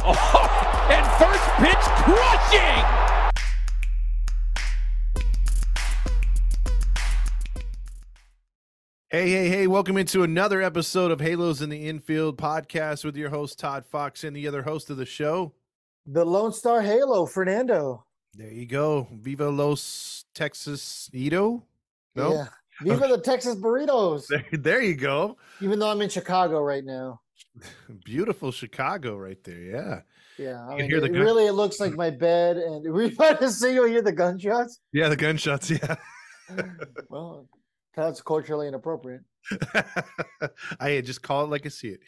Oh, and first pitch crushing. Hey, hey, hey, welcome into another episode of Halos in the Infield podcast with your host, Todd Fox, and the other host of the show. The Lone Star Halo, Fernando. There you go. Viva Los Texas Ito. No, Yeah. Viva the Texas burritos. there, there you go. Even though I'm in Chicago right now. Beautiful Chicago right there. Yeah. Yeah. I mean, hear the it gun- really it looks like mm. my bed and were you about to say you hear the gunshots? Yeah, the gunshots. Yeah. well, that's culturally inappropriate. I just call it like I see it.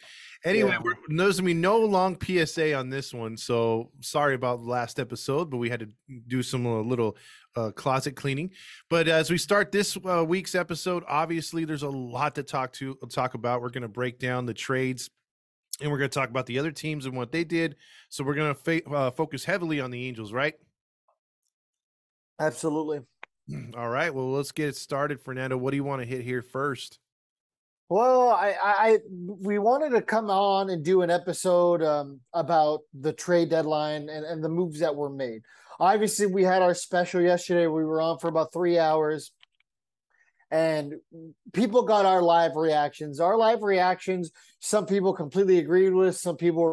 Anyway, Yeah. there's gonna be no long PSA on this one, so sorry about the last episode, but we had to do some uh, little uh, closet cleaning. But as we start this uh, week's episode, obviously there's a lot to talk to talk about. We're gonna break down the trades, and we're gonna talk about the other teams and what they did. So we're gonna fa- uh, focus heavily on the Angels, right? Absolutely. All right. Well, let's get it started, Fernando. What do you want to hit here first? Well, I, I, we wanted to come on and do an episode um, about the trade deadline and, and the moves that were made. Obviously, we had our special yesterday. We were on for about three hours, and people got our live reactions. Our live reactions, some people completely agreed with, some people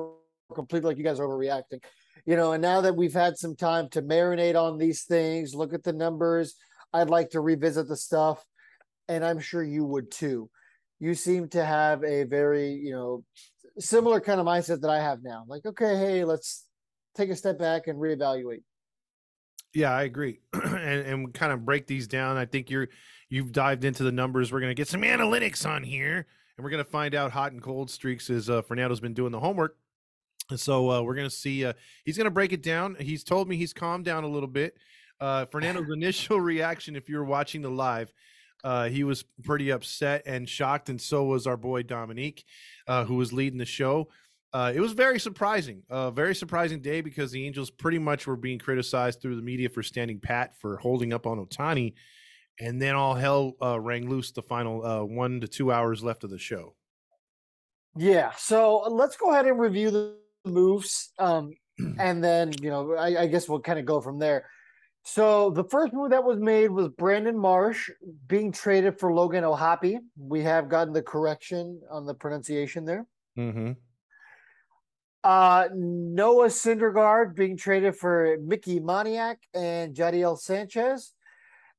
were completely like you guys are overreacting. You know, and now that we've had some time to marinate on these things, look at the numbers, I'd like to revisit the stuff, and I'm sure you would too you seem to have a very you know similar kind of mindset that I have now. Like, okay, hey, let's take a step back and reevaluate. Yeah, I agree, and and kind of break these down. I think you're you've dived into the numbers. We're gonna get some analytics on here, and we're gonna find out hot and cold streaks as uh, Fernando's been doing the homework. And so uh, we're gonna see. Uh, he's gonna break it down. He's told me he's calmed down a little bit. Uh, Fernando's initial reaction, if you were watching the live, uh, he was pretty upset and shocked, and so was our boy Dominique, uh, who was leading the show. Uh, it was very surprising, a very surprising day because the Angels pretty much were being criticized through the media for standing pat for holding up on Ohtani, and then all hell uh, rang loose the final uh, one to two hours left of the show. Yeah. So let's go ahead and review the moves, um, and then you know I, I guess we'll kind of go from there. So the first move that was made was Brandon Marsh being traded for Logan O'Hoppe. We have gotten the correction on the pronunciation there. Mm-hmm. Uh, Noah Syndergaard being traded for Mickey Moniak and Jadiel Sanchez.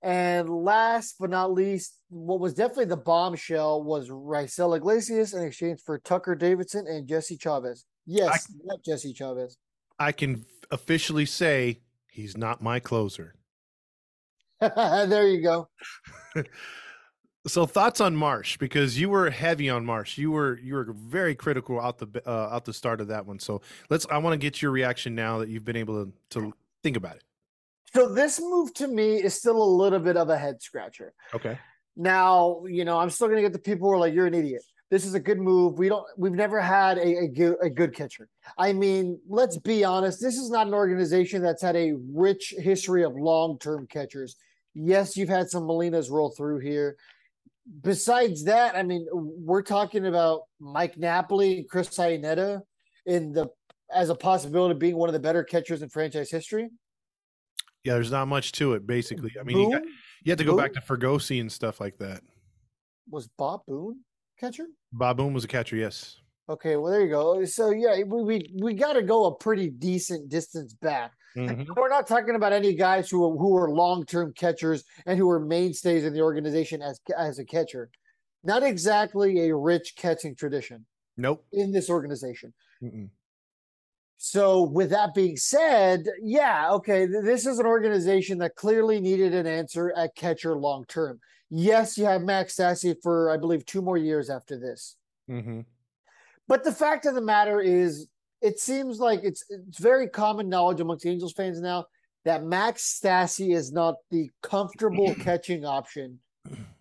And last but not least, what was definitely the bombshell was Raisel Iglesias in exchange for Tucker Davidson and Jesse Chavez. Yes, not Jesse Chavez. I can officially say he's not my closer. there you go. So thoughts on Marsh because you were heavy on Marsh. You were you were very critical out the uh, out the start of that one. So let's. I want to get your reaction now that you've been able to to think about it. So this move to me is still a little bit of a head scratcher. Okay. Now, you know, I'm still going to get the people who are like, "You're an idiot." This is a good move. We don't. We've never had a, a good a good catcher. I mean, let's be honest. This is not an organization that's had a rich history of long term catchers. Yes, you've had some Molinas roll through here. Besides that, I mean, we're talking about Mike Napoli and Chris Iannetta in the as a possibility of being one of the better catchers in franchise history. Yeah, there's not much to it. Basically, I mean, you, got, you have to go back to Fregosi and stuff like that. was Bob Boone catcher. Bob Boone was a catcher. Yes. Okay, well there you go. So yeah, we we, we got to go a pretty decent distance back. Mhm. We're not talking about any guys who are, who are long term catchers and who are mainstays in the organization as as a catcher. Not exactly a rich catching tradition Nope. in this organization. Mm-mm. So, with that being said, yeah, okay, th- this is an organization that clearly needed an answer at catcher long term. Yes, you have Max Stassi for I believe two more years after this. Mm-hmm. But the fact of the matter is, it seems like it's it's very common knowledge amongst Angels fans now that Max Stassi is not the comfortable catching option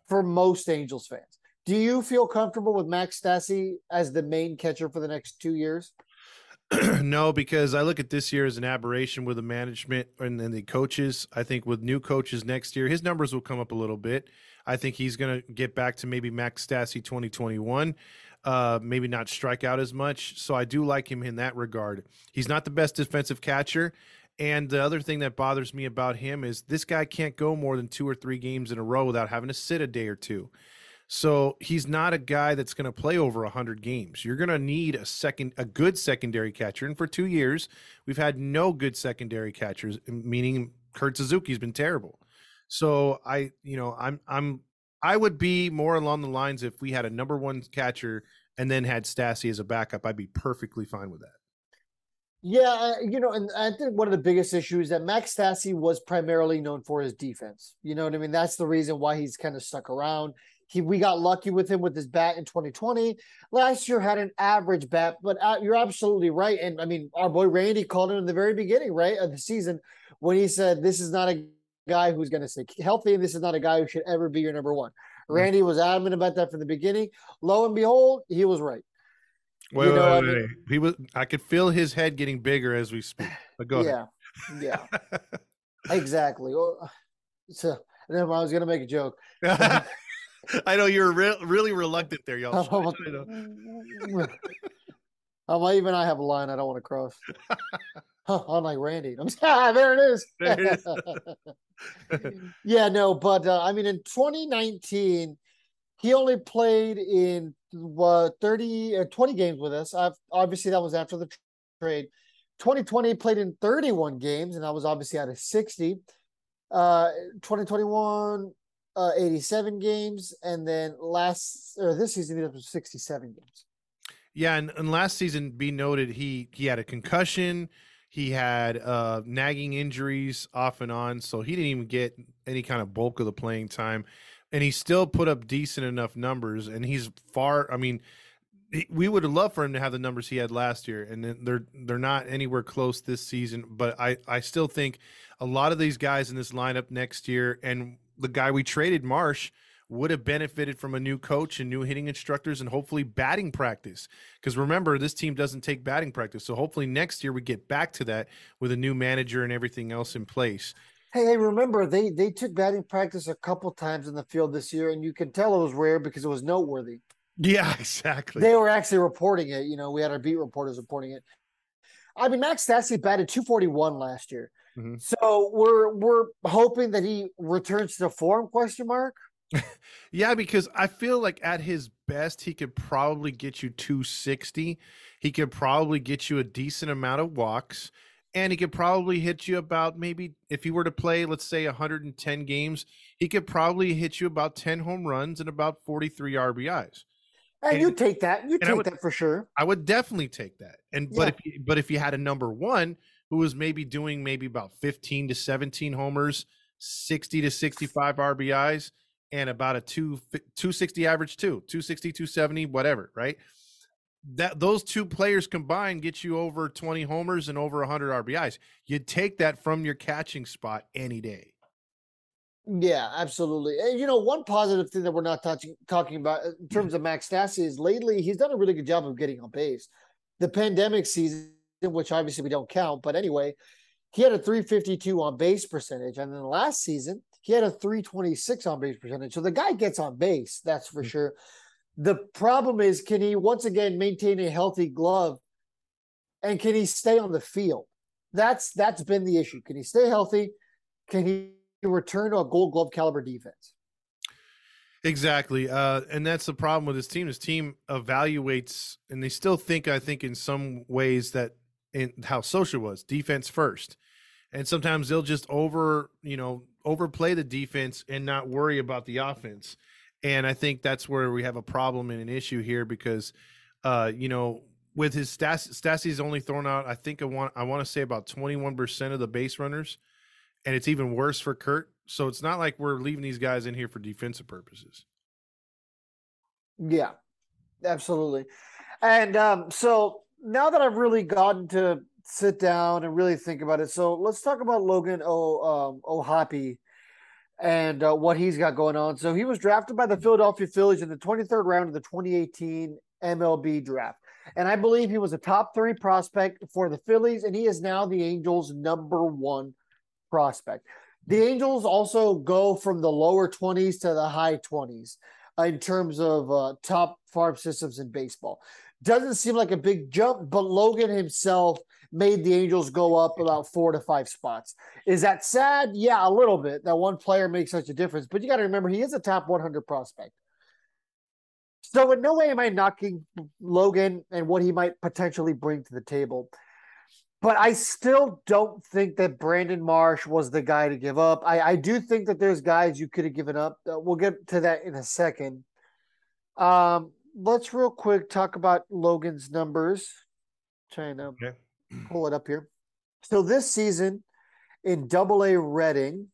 for most Angels fans. Do you feel comfortable with Max Stassi as the main catcher for the next two years? no, because I look at this year as an aberration with the management and, and the coaches. I think with new coaches next year, his numbers will come up a little bit. I think he's going to get back to maybe Max Stassi 2021, uh, maybe not strike out as much. So I do like him in that regard. He's not the best defensive catcher. And the other thing that bothers me about him is this guy can't go more than two or three games in a row without having to sit a day or two. So he's not a guy that's going to play over 100 games. You're going to need a second a good secondary catcher. And for 2 years, we've had no good secondary catchers, meaning Kurt Suzuki's been terrible. So I, you know, I'm I'm I would be more along the lines if we had a number 1 catcher and then had Stassi as a backup, I'd be perfectly fine with that. Yeah, you know, and I think one of the biggest issues that Max Stassi was primarily known for his defense. You know what I mean? That's the reason why he's kind of stuck around. He, we got lucky with him with his bat in 2020. Last year had an average bat, but uh, you're absolutely right. And I mean, our boy Randy called it in the very beginning, right, of the season when he said, "This is not a guy who's going to stay healthy, and this is not a guy who should ever be your number one." Randy was adamant about that from the beginning. Lo and behold, he was right. Wait, you know, wait, wait, I mean, wait, He was. I could feel his head getting bigger as we speak. But go yeah, ahead. Yeah, exactly. Oh, so, and then I was going to make a joke. I know you're re- really reluctant there, y'all. I'm even I have a line I don't want to cross. Huh, unlike Randy. I'm ah, there it is. There it is. yeah, no, but uh, I mean, in 2019, he only played in uh, 30 uh, 20 games with us. I've, obviously, that was after the trade. 2020 played in 31 games, and that was obviously out of 60. Uh, 2021 uh, 87 games, and then last or this season he was 67 games. Yeah, and, and last season, be noted, he he had a concussion, he had uh, nagging injuries off and on, so he didn't even get any kind of bulk of the playing time, and he still put up decent enough numbers, and he's far. I mean, we would have loved for him to have the numbers he had last year, and they're they're not anywhere close this season. But I I still think a lot of these guys in this lineup next year, and the guy we traded, Marsh, would have benefited from a new coach and new hitting instructors and hopefully batting practice. Because remember, this team doesn't take batting practice. So hopefully next year we get back to that with a new manager and everything else in place. Hey, hey, remember they they took batting practice a couple times in the field this year, and you can tell it was rare because it was noteworthy. Yeah, exactly. They were actually reporting it. You know, we had our beat reporters reporting it. I mean, Max Stassi batted 241 last year. Mm-hmm. So we're we're hoping that he returns to form? Question mark. yeah, because I feel like at his best, he could probably get you 260. He could probably get you a decent amount of walks, and he could probably hit you about maybe if he were to play, let's say 110 games, he could probably hit you about 10 home runs and about 43 RBIs. Uh, and, and you take that, you take would, that for sure. I would definitely take that. And yeah. but if you, but if you had a number one, who was maybe doing maybe about 15 to 17 homers, 60 to 65 RBIs, and about a two 260 average too, 260, 270, whatever, right? That those two players combined get you over 20 homers and over 100 RBIs. You'd take that from your catching spot any day. Yeah, absolutely. And, you know, one positive thing that we're not touching talking about in mm. terms of Max Stassi is lately he's done a really good job of getting on base. The pandemic season which obviously we don't count. But anyway, he had a 352 on base percentage. And then last season, he had a 326 on base percentage. So the guy gets on base, that's for mm-hmm. sure. The problem is, can he once again maintain a healthy glove and can he stay on the field? That's that's been the issue. Can he stay healthy? Can he return to a gold glove caliber defense? Exactly. Uh, and that's the problem with this team. This team evaluates and they still think, I think, in some ways that in how Scioscia was defense first and sometimes they'll just over you know overplay the defense and not worry about the offense. And i think that's where we have a problem and an issue here because uh you know with his stats Stassi's only thrown out i think i want i want to say about 21% of the base runners and it's even worse for kurt. So it's not like we're leaving these guys in here for defensive purposes. Yeah absolutely. And um so now that I've really gotten to sit down and really think about it, so let's talk about Logan O um, and uh, what he's got going on. So he was drafted by the Philadelphia Phillies in the 23rd round of the 2018 MLB draft. And I believe he was a top three prospect for the Phillies, and he is now the Angels' number one prospect. The Angels also go from the lower 20s to the high 20s in terms of uh, top farm systems in baseball. Doesn't seem like a big jump, but Logan himself made the Angels go up about four to five spots. Is that sad? Yeah, a little bit that one player makes such a difference. But you got to remember, he is a top 100 prospect. So, in no way am I knocking Logan and what he might potentially bring to the table. But I still don't think that Brandon Marsh was the guy to give up. I, I do think that there's guys you could have given up. Uh, we'll get to that in a second. Um, let's real quick talk about Logan's numbers. To Okay. Pull it up here. So this season in Double A Reading,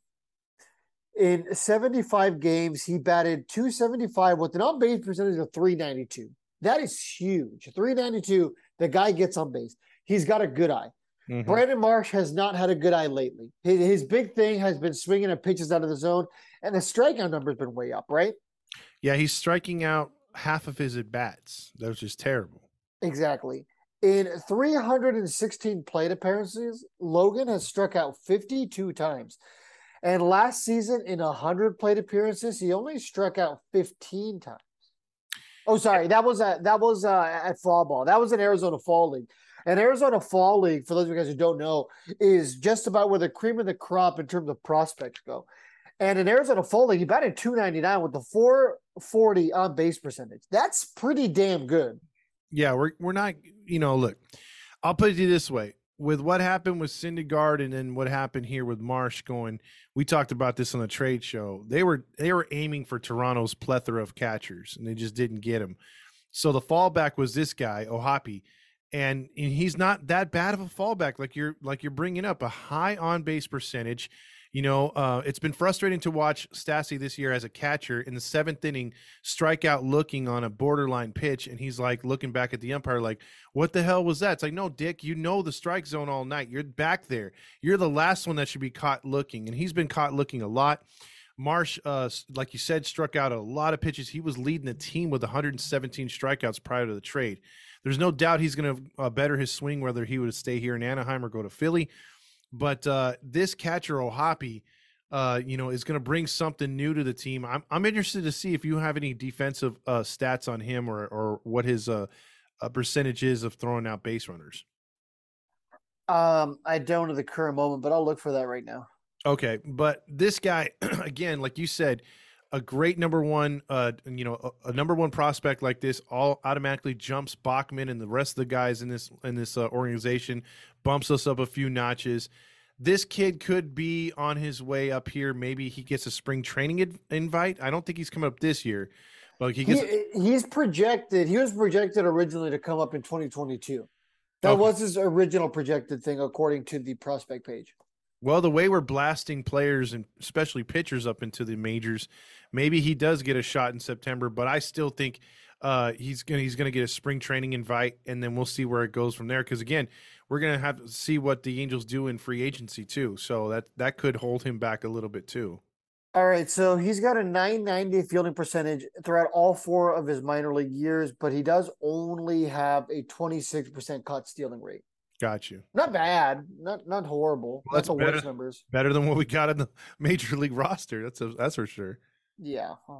in 75 games, he batted 275 with an on base percentage of 392. That is huge. 392, the guy gets on base. He's got a good eye. Mhm. Brandon Marsh has not had a good eye lately. His, his big thing has been swinging at pitches out of the zone, and the strikeout number has been way up, right? Yeah, he's striking out half of his at bats. That was just terrible. Exactly. In 316 plate appearances, Logan has struck out 52 times. And last season, in 100 plate appearances, he only struck out 15 times. Oh, sorry, that was a, that was uh, at fall ball. That was an Arizona Fall League. And Arizona Fall League, for those of you guys who don't know, is just about where the cream of the crop in terms of prospects go. And in Arizona Fall League, he batted 299 with the 440 on base percentage. That's pretty damn good. Yeah, we're we're not. You know, look, I'll put it this way: with what happened with Syndergaard and then what happened here with Marsh going, we talked about this on the trade show. They were they were aiming for Toronto's plethora of catchers, and they just didn't get him. So the fallback was this guy, O'Hoppe, and, and he's not that bad of a fallback like you're like you're bringing up a high on base percentage. You know, uh, it's been frustrating to watch Stassi this year as a catcher in the seventh inning, strikeout looking on a borderline pitch, and he's like looking back at the umpire like, "What the hell was that?" It's like, "No, Dick, you know the strike zone all night. You're back there. You're the last one that should be caught looking." And he's been caught looking a lot. Marsh, uh, like you said, struck out a lot of pitches. He was leading the team with 117 strikeouts prior to the trade. There's no doubt he's going to uh, better his swing whether he would stay here in Anaheim or go to Philly. But uh, this catcher O'Hoppe, uh, you know, is going to bring something new to the team. I'm I'm interested to see if you have any defensive uh, stats on him or or what his uh, uh, percentage is of throwing out base runners. Um, I don't at the current moment, but I'll look for that right now. Okay, but this guy again, like you said, a great number one, uh, you know, a, a number one prospect like this all automatically jumps Bachman and the rest of the guys in this in this uh, organization, bumps us up a few notches. This kid could be on his way up here. Maybe he gets a spring training inv- invite. I don't think he's coming up this year, but he gets. He, he's projected. He was projected originally to come up in 2022. That Okay. was his original projected thing, according to the prospect page. Well, the way we're blasting players and especially pitchers up into the majors, maybe he does get a shot in September. But I still think uh, he's gonna he's gonna get a spring training invite, and then we'll see where it goes from there. Because again, we're gonna have to see what the Angels do in free agency too. So that that could hold him back a little bit too. All right, so he's got a 990 fielding percentage throughout all four of his minor league years, but he does only have a 26% caught stealing rate. Got you. Not bad, not not horrible. Well, not that's the worst better. numbers. Better than what we got in the major league roster. That's a, that's for sure. Yeah. Uh,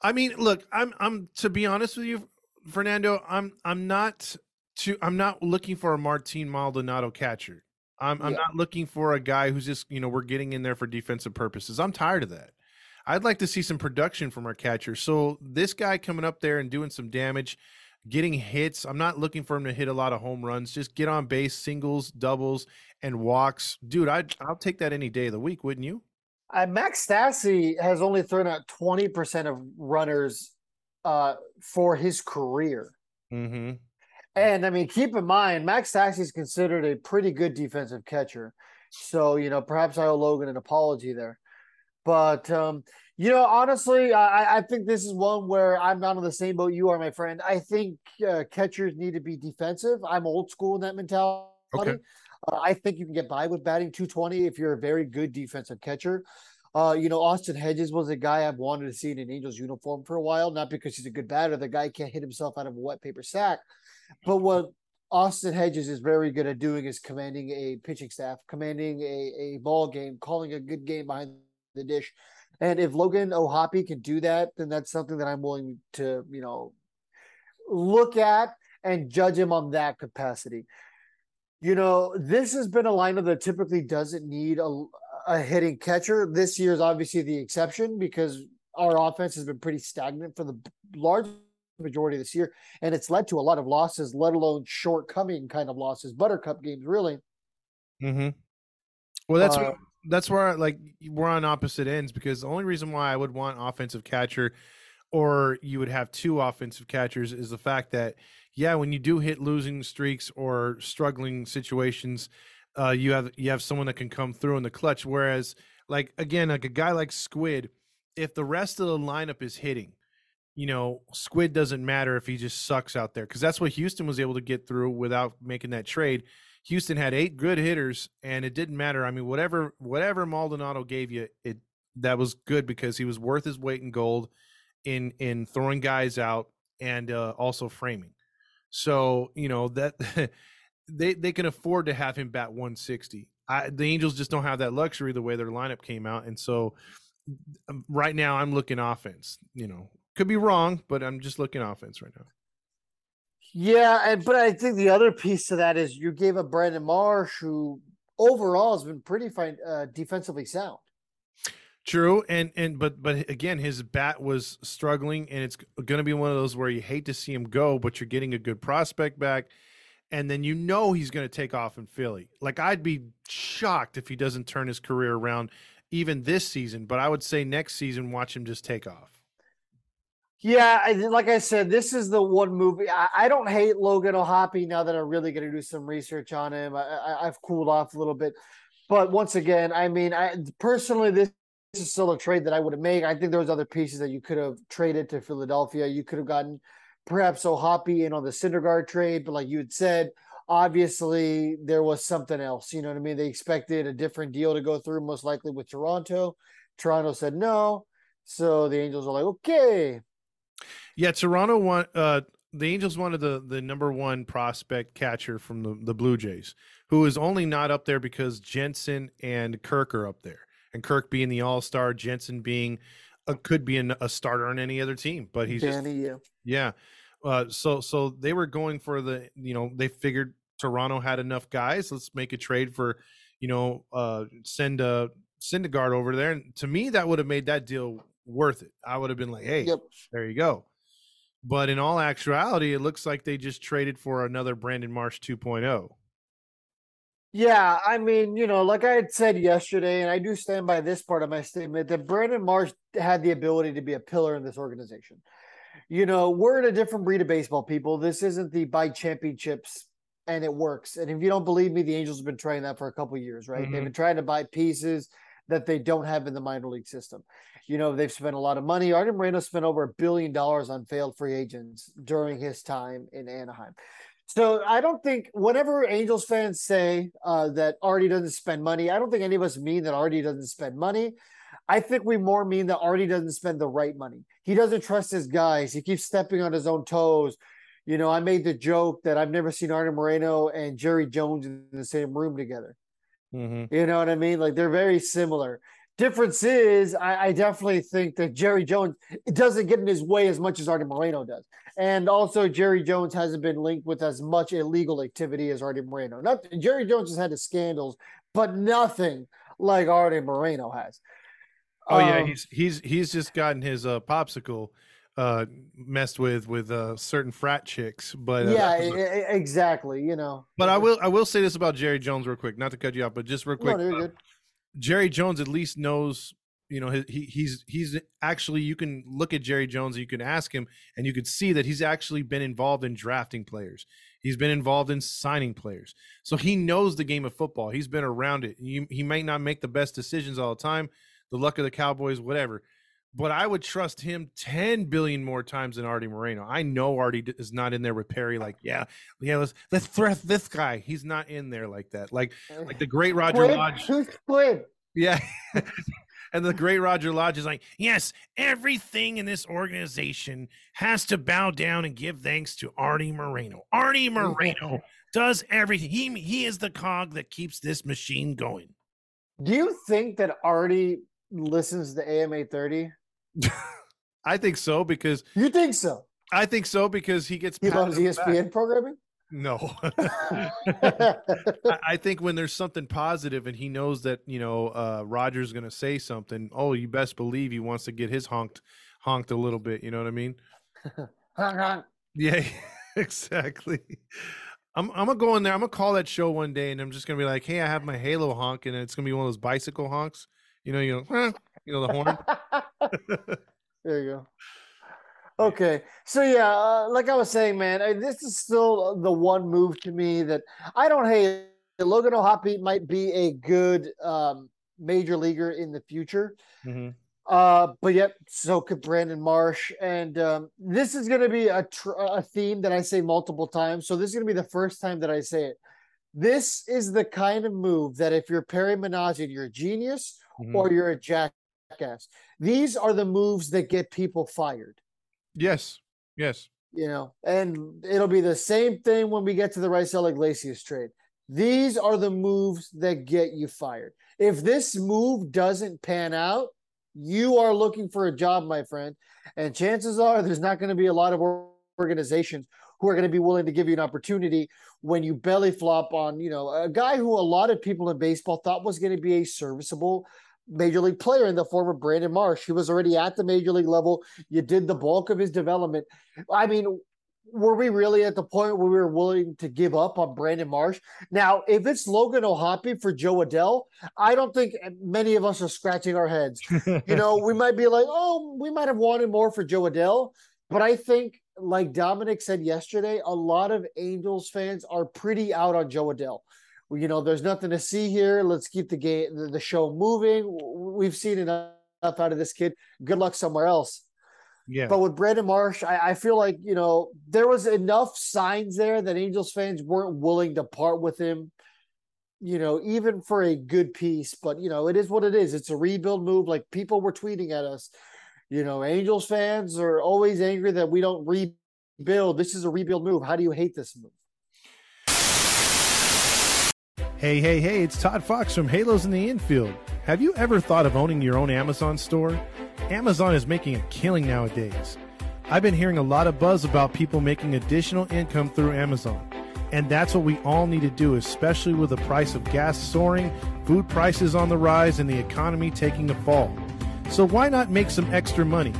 I mean, look, I'm I'm to be honest with you, Fernando, I'm I'm not to I'm not looking for a Martin Maldonado catcher. I'm I'm Yeah. not looking for a guy who's just, you know, we're getting in there for defensive purposes. I'm tired of that. I'd like to see some production from our catcher. So this guy coming up there and doing some damage, getting hits. I'm not looking for him to hit a lot of home runs. Just get on base, singles, doubles, and walks. Dude, I I'll take that any day of the week, wouldn't you? Uh, Max Stassi has only thrown out 20% of runners uh, for his career. Mm-hmm. And I mean, keep in mind, Max Stassi is considered a pretty good defensive catcher. So, you know, perhaps I owe Logan an apology there. But, um, you know, honestly, I, I think this is one where I'm not on the same boat you are, my friend. I think uh, catchers need to be defensive. I'm old school in that mentality. Okay. Uh, I think you can get by with batting 220 if you're a very good defensive catcher. Uh, you know, Austin Hedges was a guy I've wanted to see in an Angels uniform for a while, not because he's a good batter. The guy can't hit himself out of a wet paper sack. But what Austin Hedges is very good at doing is commanding a pitching staff, commanding a, a ball game, calling a good game behind the dish. And if Logan O'Hoppe can do that, then that's something that I'm willing to, you know, look at and judge him on that capacity. You know, this has been a lineup that typically doesn't need a, a hitting catcher. This year is obviously the exception because our offense has been pretty stagnant for the large majority of this year, and it's led to a lot of losses, let alone shortcoming kind of losses, buttercup games, really. Mm-hmm. Well, that's Uh, that's where like we're on opposite ends because the only reason why I would want offensive catcher or you would have two offensive catchers is the fact that yeah, when you do hit losing streaks or struggling situations, uh, you have you have someone that can come through in the clutch. Whereas, like again, like a guy like Squid, if the rest of the lineup is hitting, you know, Squid doesn't matter if he just sucks out there because that's what Houston was able to get through without making that trade. Houston had eight good hitters, and it didn't matter. I mean, whatever whatever Maldonado gave you, it that was good because he was worth his weight in gold in in throwing guys out and uh, also framing. So you know that they they can afford to have him bat 160. I, the Angels just don't have that luxury the way their lineup came out, and so um, right now I'm looking offense. You know, could be wrong, but I'm just looking offense right now. Yeah, and but I think the other piece to that is you gave up Brandon Marsh, who overall has been pretty fine uh, defensively sound. True, and and but but again, his bat was struggling, and it's going to be one of those where you hate to see him go, but you're getting a good prospect back, and then you know he's going to take off in Philly. Like I'd be shocked if he doesn't turn his career around even this season, but I would say next season, watch him just take off. Yeah, like I said, this is the one movie. I, I don't hate Logan O'Hoppe now that I'm really going to do some research on him. I, I've cooled off a little bit, but once again, I mean, I personally this. This is still a trade that I would have made. I think there was other pieces that you could have traded to Philadelphia. You could have gotten perhaps O'Hoppe in on the Syndergaard trade, but like you had said, obviously there was something else. You know what I mean? They expected a different deal to go through, most likely with Toronto. Toronto said no, so the Angels are like, okay, Yeah, Toronto want uh the Angels wanted the the number one prospect catcher from the, the Blue Jays, who is only not up there because Jansen and Kirk are up there. And Kirk being the all star, Jansen being a, could be an, a starter on any other team, but he's just yeah. yeah. Uh, so so they were going for the you know they figured Toronto had enough guys. Let's make a trade for you know uh, send a Syndergaard over there. And to me, that would have made that deal worth it. I would have been like, hey, Yep. there you go. But in all actuality, it looks like they just traded for another Brandon Marsh oh. 2.0. Yeah, I mean, you know, like I had said yesterday, and I do stand by this part of my statement that Brandon Marsh had the ability to be a pillar in this organization. You know, we're in a different breed of baseball, people. This isn't the buy championships and it works. And if you don't believe me, the Angels have been trying that for a couple years, right? They've Mhm. been trying to buy pieces that they don't have in the minor league system. You know, they've spent a lot of money. Artie Moreno spent over a billion dollars on failed free agents during his time in Anaheim. So I don't think whenever Angels fans say uh, that Artie doesn't spend money, I don't think any of us mean that Artie doesn't spend money. I think we more mean that Artie doesn't spend the right money. He doesn't trust his guys. He keeps stepping on his own toes. You know, I made the joke that I've never seen Artie Moreno and Jerry Jones in the same room together. Mm-hmm. You know what I mean? Like they're very similar. Difference is, I, I definitely think that Jerry Jones doesn't get in his way as much as Artie Moreno does, and also Jerry Jones hasn't been linked with as much illegal activity as Artie Moreno. Not Jerry Jones has had his scandals, but nothing like Artie Moreno has. Oh yeah, Um, he's he's he's just gotten his uh, popsicle uh, messed with with uh, certain frat chicks, but uh, yeah, that was a- exactly. You know, but I will I will say this about Jerry Jones real quick, not to cut you off, but just real No, quick. uh, good. Jerry Jones at least knows, you know, he, he he's he's actually you can look at Jerry Jones, you can ask him, and you could see that he's actually been involved in drafting players. He's been involved in signing players, so he knows the game of football. He's been around it. You, he might not make the best decisions all the time, the luck of the Cowboys, whatever. But I would trust him ten billion more times than Artie Moreno. I know Artie is not in there with Perry. Like, yeah, yeah, let's let's threat this guy. He's not in there like that. Like, like the great Roger Squid? Lodge. Who's Squid? Yeah. and the great Roger Lodge is like, yes, everything in this organization has to bow down and give thanks to Artie Moreno. Artie Moreno does everything. He he is the cog that keeps this machine going. Do you think that Artie listens to AM 830? I think so because You think so? I think so because he gets He loves the back. ESPN programming? No. I, think when there's something positive and he knows that, you know, uh Roger's gonna say something, oh, you best believe he wants to get his honked honked a little bit, you know what I mean? honk, honk. Yeah, exactly. I'm I'm gonna go in there. I'm gonna call that show one day, and I'm just gonna be like, "Hey, I have my Halo honk, and it's gonna be one of those bicycle honks." You know, you know, "Huh," you know the horn. there you go. Okay, so yeah, uh, like I was saying, man, I, this is still the one move to me that I don't hate. Logan O'Hoppe might be a good um, major leaguer in the future, Mhm. uh, but yet so could Brandon Marsh. And um, this is going to be a tr- a theme that I say multiple times. So this is going to be the first time that I say it. This is the kind of move that if you're Perry Minasian, you're a genius Mhm. or you're a jackass. These are the moves that get people fired. Yes, yes, you know, and it'll be the same thing when we get to the Raisel Iglesias trade. These are the moves that get you fired. If this move doesn't pan out, you are looking for a job, my friend. And chances are there's not going to be a lot of organizations who are going to be willing to give you an opportunity when you belly flop on, you know, a guy who a lot of people in baseball thought was going to be a serviceable major league player in the form of Brandon Marsh. He was already at the major league level. You did the bulk of his development. I mean, were we really at the point where we were willing to give up on Brandon Marsh? Now, if it's Logan O'Hoppe for Jo Adell, I don't think many of us are scratching our heads. You know, we might be like, oh, we might have wanted more for Jo Adell. But I think, like Dominic said yesterday, a lot of Angels fans are pretty out on Jo Adell. You know, there's nothing to see here. Let's keep the game, the, the show moving. We've seen enough out of this kid. Good luck somewhere else. yeah. But with Brandon Marsh, I, I feel like, you know, there was enough signs there that Angels fans weren't willing to part with him, you know, even for a good piece. But, you know, it is what it is. It's a rebuild move. Like people were tweeting at us, you know, Angels fans are always angry that we don't rebuild. This is a rebuild move. How do you hate this move? Hey, hey, hey, it's Todd Fox from Halos in the Infield. Have you ever thought of owning your own Amazon store? Amazon is making a killing nowadays. I've been hearing a lot of buzz about people making additional income through Amazon. And that's what we all need to do, especially with the price of gas soaring, food prices on the rise, and the economy taking a fall. So why not make some extra money?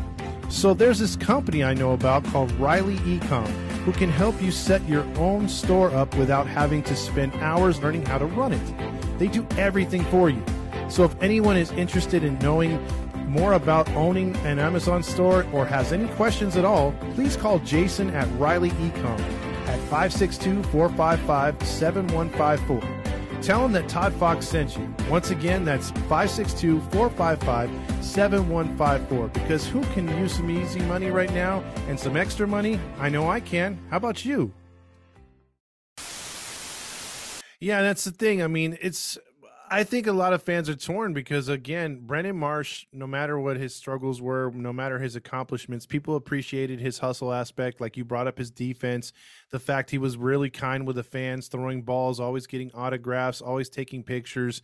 So there's this company I know about called Riley Ecom who can help you set your own store up without having to spend hours learning how to run it. They do everything for you. So if anyone is interested in knowing more about owning an Amazon store or has any questions at all, please call Jason at Riley Ecom at 562-455-7154. Tell him that Todd Fox sent you. Once again, that's 562-455-7154 because who can use some easy money right now and some extra money? I know I can. How about you? Yeah, that's the thing. I mean, it's I think a lot of fans are torn because again, Brandon Marsh, no matter what his struggles were, no matter his accomplishments, people appreciated his hustle aspect. Like you brought up his defense, the fact he was really kind with the fans, throwing balls, always getting autographs, always taking pictures.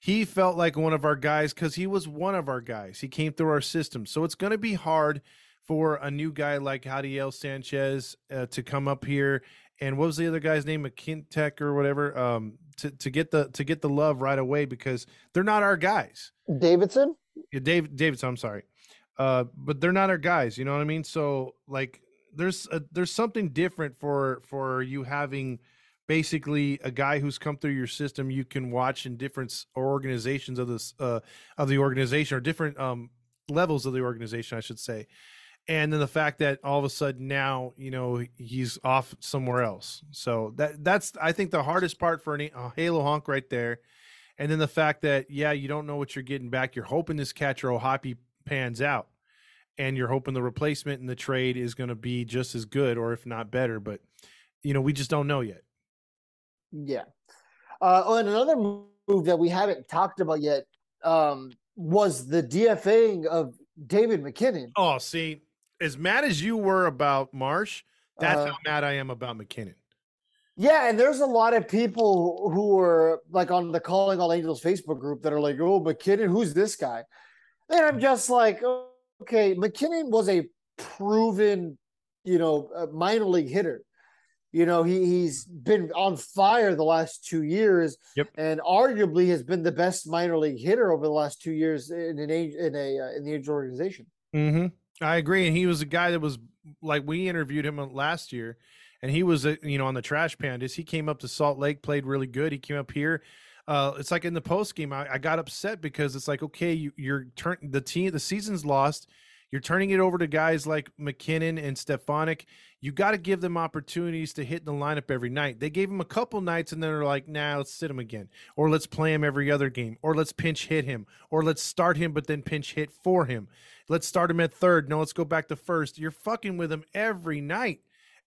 He felt like one of our guys because he was one of our guys. He came through our system. So it's going to be hard for a new guy like Jadiel Sanchez uh, to come up here and what was the other guy's name, McKintek or whatever, um, to, to get the to get the love right away because they're not our guys. Davidson? Yeah, Dave Davidson, I'm sorry, uh, but they're not our guys. You know what I mean? So like, there's a, there's something different for for you having basically a guy who's come through your system you can watch in different organizations of this uh, of the organization or different um, levels of the organization, I should say and then the fact that all of a sudden now you know he's off somewhere else so that that's i think the hardest part for any a halo honk right there and then the fact that yeah you don't know what you're getting back you're hoping this catcher O'Hoppe pans out and you're hoping the replacement in the trade is going to be just as good or if not better but you know we just don't know yet Yeah. Uh, oh, and another move that we haven't talked about yet, um, was the DFAing of David MacKinnon. Oh, see, as mad as you were about Marsh, that's Uh, how mad I am about MacKinnon. Yeah, and there's a lot of people who are like on the Calling All Angels Facebook group that are like, "Oh, MacKinnon, who's this guy?" And I'm just like, okay, MacKinnon was a proven, you know, minor league hitter. You know, he he's been on fire the last two years, Yep. and arguably has been the best minor league hitter over the last two years in an age in a uh, in the Angel organization. Mm-hmm. I agree, and he was a guy that was like we interviewed him uh, last year, and he was uh, you know on the trash pandas. He came up to Salt Lake, played really good. He came up here. Uh, it's like in the post game, I, I got upset because it's like okay, you, you're turn the team, the season's lost. You're turning it over to guys like MacKinnon and Stefanic. You got to give them opportunities to hit in the lineup every night. They gave him a couple nights, and then they're like, "Nah, let's sit him again, or let's play him every other game, or let's pinch hit him, or let's start him but then pinch hit for him." Let's start him at third. No, let's go back to first. You're fucking with him every night,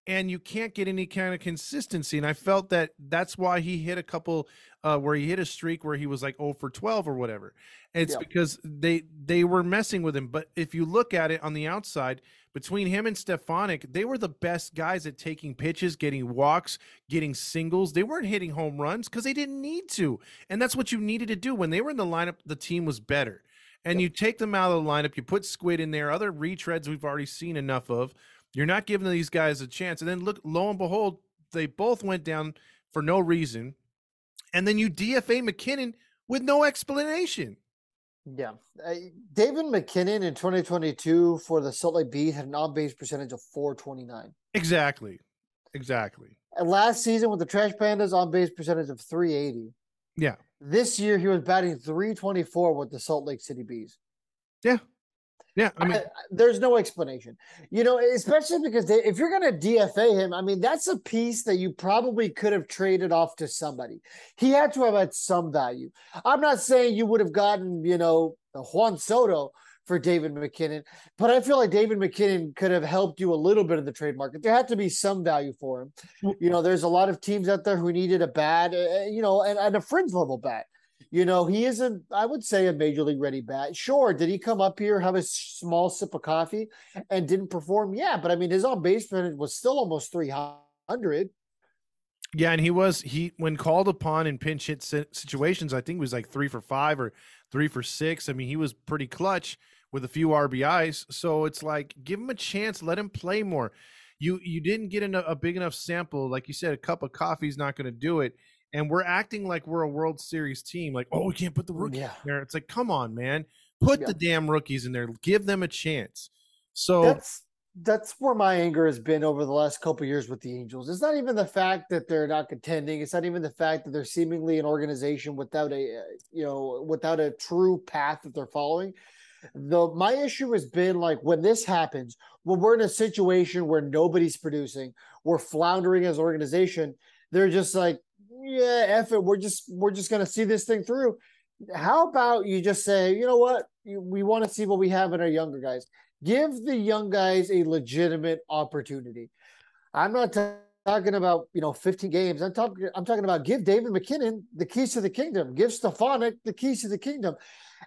and you can't get any kind of consistency. And I felt that that's why he hit a couple uh, where he hit a streak where he was like 0 for 12 or whatever. And it's Yeah. because they they were messing with him. But if you look at it on the outside, between him and Stefanic, they were the best guys at taking pitches, getting walks, getting singles. They weren't hitting home runs because they didn't need to. And that's what you needed to do. When they were in the lineup, the team was better and you take them out of the lineup, you put Squid in there, other retreads we've already seen enough of. You're not giving these guys a chance. And then look, lo and behold, they both went down for no reason. And then you DFA MacKinnon with no explanation. Yeah. Uh, David MacKinnon in 2022 for the Salt Lake Bees had an on base percentage of 429. Exactly. Exactly. And last season with the Trash Pandas, on base percentage of 380. Yeah. This year he was batting 324 with the Salt Lake City Bees. Yeah. I mean, I- there's no explanation, you know, especially because they, if you're going to DFA him, I mean, that's a piece that you probably could have traded off to somebody. He had to have had some value. I'm not saying you would have gotten, you know, Juan Soto for David MacKinnon, but I feel like David MacKinnon could have helped you a little bit in the trade market. There had to be some value for him. You know, there's a lot of teams out there who needed a bat, uh, you know, and, and a fringe level bat. You know, he isn't, I would say, a major league ready bat. Sure, did he come up here, have a small sip of coffee, and didn't perform? Yeah, but I mean, his on base percentage was still almost 300. yeah. And he was, he, when called upon in pinch hit situations, I think was like three for five or three for six. I mean, he was pretty clutch with a few RBIs. So it's like, give him a chance, let him play more. You you didn't get eno- a big enough sample, like you said. A cup of coffee is not going to do it, and we're acting like we're a World Series team. Like, oh, we can't put the rookie Yeah. in there. It's like, come on, man, put Yeah. the damn rookies in there. Give them a chance. So That's that's where my anger has been over the last couple of years with the Angels. It's not even the fact that they're not contending. It's not even the fact that they're seemingly an organization without a uh, you know without a true path that they're following. The my issue has been like when this happens, when we're in a situation where nobody's producing, we're floundering as organization. They're just like, yeah, F it. We're just we're just gonna see this thing through. How about you just say, you know what, we want to see what we have in our younger guys give the young guys a legitimate opportunity. I'm not ta- talking about you know 15 games. I'm talking I'm talking about give David MacKinnon the keys to the kingdom. Give Stefanic the keys to the kingdom.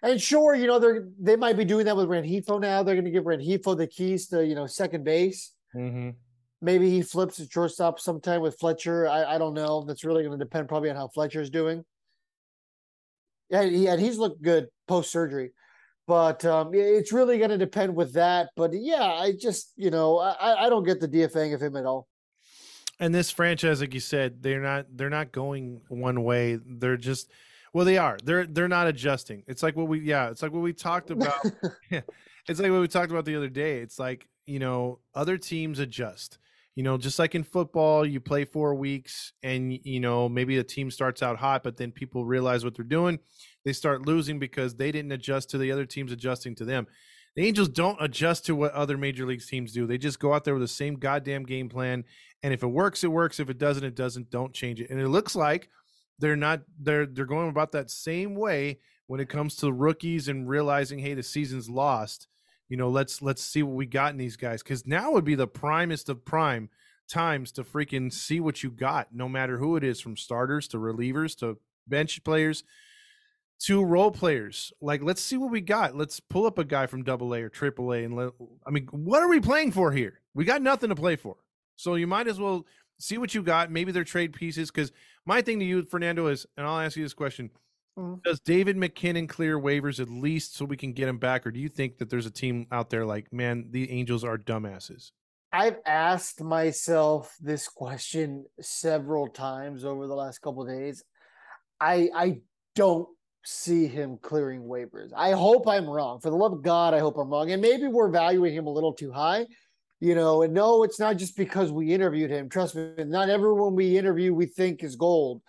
And sure, you know they're they might be doing that with Rengifo now. They're going to give Rengifo the keys to you know second base. Mhm. Maybe he flips at shortstop sometime with Fletcher. I, I don't know. That's really going to depend probably on how Fletcher's doing. Yeah, he, and he's looked good post surgery, but um, it's really going to depend with that. But yeah, I just you know I, I don't get the DFAing of him at all. and this franchise, like you said, they're not they're not going one way. They're just well, they are. They're they're not adjusting. It's like what we yeah. It's like what we talked about. it's like what we talked about the other day. It's like you know other teams adjust. You know, just like in football, you play four weeks, and you know maybe a team starts out hot, but then people realize what they're doing. They start losing because they didn't adjust to the other teams adjusting to them. The Angels don't adjust to what other major league teams do. They just go out there with the same goddamn game plan, and if it works, it works. If it doesn't, it doesn't. Don't change it. And it looks like they're not they're they're going about that same way when it comes to rookies and realizing, hey, the season's lost. You know, let's let's see what we got in these guys because now would be the primest of prime times to freaking see what you got, no matter who it is, from starters to relievers to bench players. to role players. Like, let's see what we got. Let's pull up a guy from Double A or Triple A, and let. I mean, what are we playing for here? We got nothing to play for, so you might as well see what you got. Maybe they're trade pieces. Because my thing to you, Fernando, is, and I'll ask you this question: Mhm. Does David MacKinnon clear waivers at least so we can get him back, or do you think that there's a team out there like, man, the Angels are dumbasses? I've asked myself this question several times over the last couple of days. I I don't see him clearing waivers. I hope I'm wrong. For the love of God, I hope I'm wrong. And maybe we're valuing him a little too high. You know, and no, it's not just because we interviewed him. Trust me, not everyone we interview we think is gold.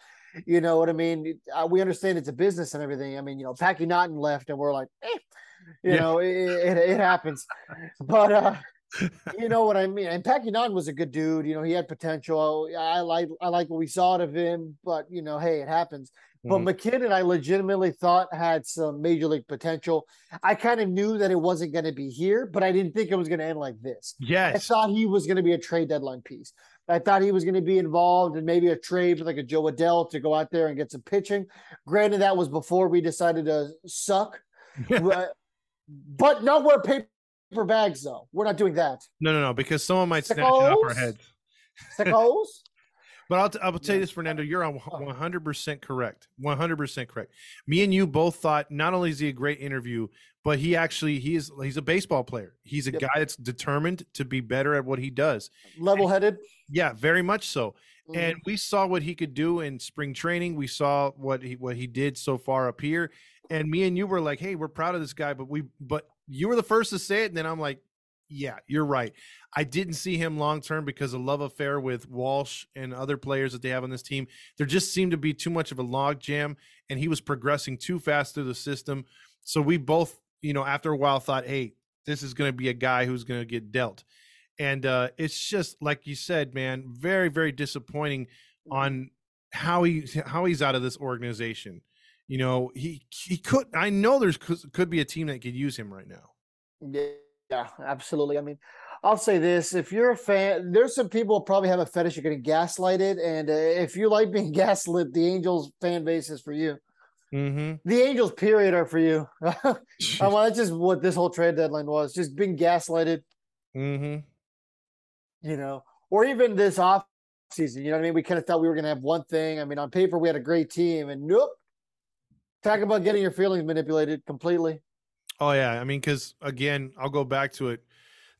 You know what I mean? Uh, we understand it's a business and everything. I mean, you know, Packy Naughton left, and we're like, eh, you Yeah. know, it, it, it happens. But uh, you know what I mean. And Packy Naughton was a good dude. You know, he had potential. I like I like what we saw out of him, but you know, hey, it happens. But Mhm. MacKinnon, I legitimately thought had some major league potential. I kind of knew that it wasn't going to be here, but I didn't think it was going to end like this. Yes. I thought he was going to be a trade deadline piece. I thought he was going to be involved in maybe a trade with like a Jo Adell to go out there and get some pitching. Granted, that was before we decided to suck. But no, we're paper bags though. We're not doing that. No, no, no, because someone might snatch it off our heads. Sickos? But I'll, t- I will tell you this, Fernando, you're on Oh. 100% correct. 100% correct. Me and you both thought not only is he a great interview, but he actually he is he's a baseball player. He's a Yep. guy that's determined to be better at what he does. Level headed. Yeah, very much so. Mm-hmm. And we saw what he could do in spring training. We saw what he what he did so far up here. And me and you were like, "Hey, we're proud of this guy." But we but you were the first to say it, and then I'm like, "Yeah, you're right." I didn't see him long term because of love affair with Walsh and other players that they have on this team. There just seemed to be too much of a log jam, and he was progressing too fast through the system. So we both, you know, after a while, thought, "Hey, this is going to be a guy who's going to get dealt." And uh, it's just like you said, man, very, very disappointing on how he how he's out of this organization. You know, he he could. I know there's could, be a team that could use him right now. Yeah, yeah, absolutely. I mean, I'll say this: if you're a fan, there's some people probably have a fetish of getting gaslighted, and uh, if you like being gaslit, the Angels fan base is for you. Mm-hmm. The Angels, period, are for you. Uh, well, that's just what this whole trade deadline was: just being gaslighted, mm-hmm. you know, or even this off season. You know what I mean? We kind of thought we were going to have one thing. I mean, on paper, we had a great team, and nope. Talk about getting your feelings manipulated completely. Oh yeah, I mean, because again, I'll go back to it.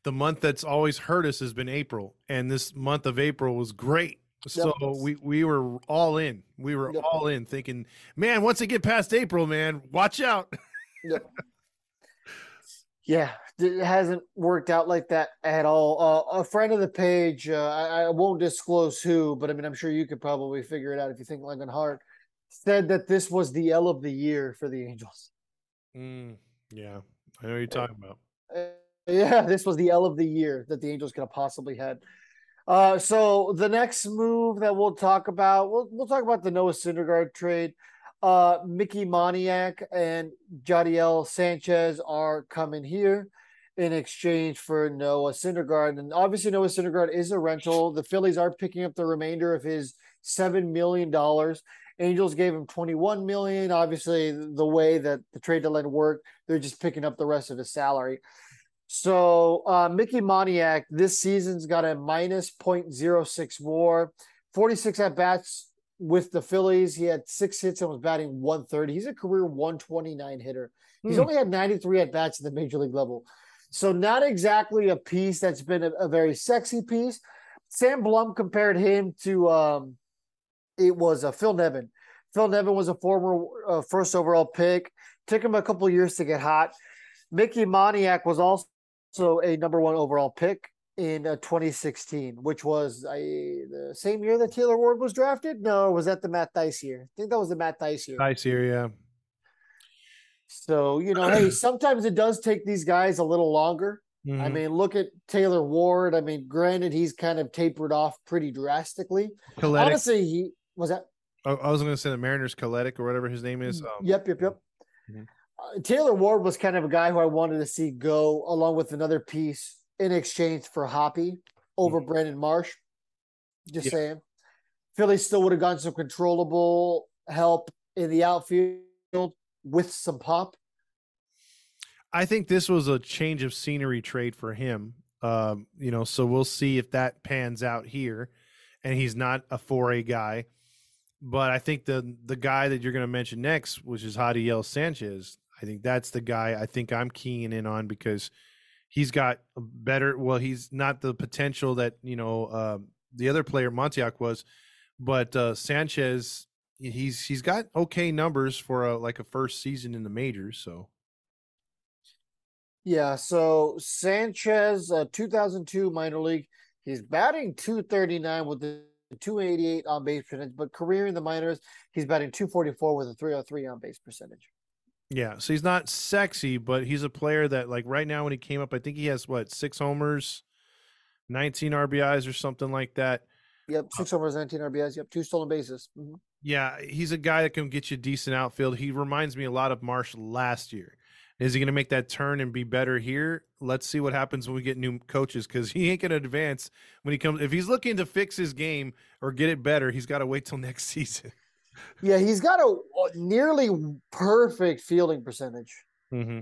The month that's always hurt us has been April, and this month of April was great. So we we were all in. We were Yep. all in, thinking, man, once they get past April, man, watch out. Yeah, it hasn't worked out like that at all. Uh, a friend of the page, uh, I, I won't disclose who, but I mean, I'm sure you could probably figure it out if you think long Hart. Said that this was the L of the year for the Angels. Mm, yeah, I know what you're talking about. Uh, yeah, this was the L of the year that the Angels could have possibly had. Uh, so the next move that we'll talk about, we'll we'll talk about the Noah Syndergaard trade. Uh, Mickey Moniak and Jadiel Sanchez are coming here in exchange for Noah Syndergaard, and obviously Noah Syndergaard is a rental. The Phillies are picking up the remainder of his seven million dollars. Angels gave him 21 million. Obviously, the way that the trade deadline worked, they're just picking up the rest of his salary. So uh, Mickey Moniak this season's got a minus 0.06 WAR, 46 at bats with the Phillies. He had six hits and was batting 130. He's a career 129 hitter. He's Hmm. only had 93 at bats at the major league level. So not exactly a piece that's been a, a very sexy piece. Sam Blum compared him to um, it was uh, Phil Nevin. Phil Nevin was a former uh, first overall pick. Took him a couple years to get hot. Mickey Moniak was also a number one overall pick in uh, 2016, which was uh, the same year that Taylor Ward was drafted. No, was that the Matt Dice year? I think that was the Matt Dice year. Nice here, yeah. So you know, hey, sometimes it does take these guys a little longer. I Mhm. mean, look at Taylor Ward. I mean, granted, he's kind of tapered off pretty drastically. Coletic. Honestly, he was that. I, I was going to say the Mariners Coletic or whatever his name is. Um, Yep, yep, yep. Mhm. Taylor Ward was kind of a guy who I wanted to see go along with another piece in exchange for Hoppy over Brandon Marsh. Just Yeah. saying. Philly still would have gotten some controllable help in the outfield with some pop. I think this was a change of scenery trade for him. Um, you know, so we'll see if that pans out here. And he's not a 4A guy. But I think the the guy that you're going to mention next, which is Jadiel Sanchez, I think that's the guy I think I'm keying in on because he's got better. Well, he's not the potential that you know uh, the other player Moniak was, but uh, Sanchez, he's he's got okay numbers for a like a first season in the majors. So Yeah, so Sanchez, uh, 2002 minor league, he's batting 239 with the 288 on base percentage, but career in the minors, he's batting 244 with a 303 on base percentage. Yeah, so he's not sexy, but he's a player that like right now when he came up, I think he has what six homers, nineteen RBIs or something like that. Yep, six homers, 19 RBIs. Yep, two stolen bases. Mhm. Yeah, he's a guy that can get you decent outfield. He reminds me a lot of Marsh last year. Is he going to make that turn and be better here? Let's see what happens when we get new coaches because he ain't going to advance when he comes. If he's looking to fix his game or get it better, he's got to wait till next season. Yeah, he's got a a nearly perfect fielding percentage. Mm-hmm.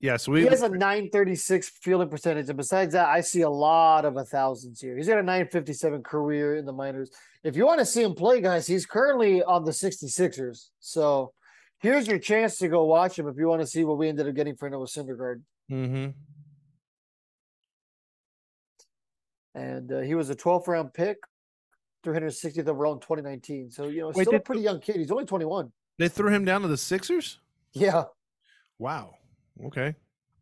Yeah, so He has a 936 fielding percentage, and besides that, I see a lot of a thousands here. He's got a 957 career in the minors. If you want to see him play, guys, he's currently on the 66ers. So here's your chance to go watch him if you want to see what we ended up getting for Noah Syndergaard. mm-hmm. And uh, he was a 12th round pick, 360th overall in 2019. So you know, Wait, still a pretty young kid. He's only 21. they threw him down to the Sixers. Yeah. Wow. Okay.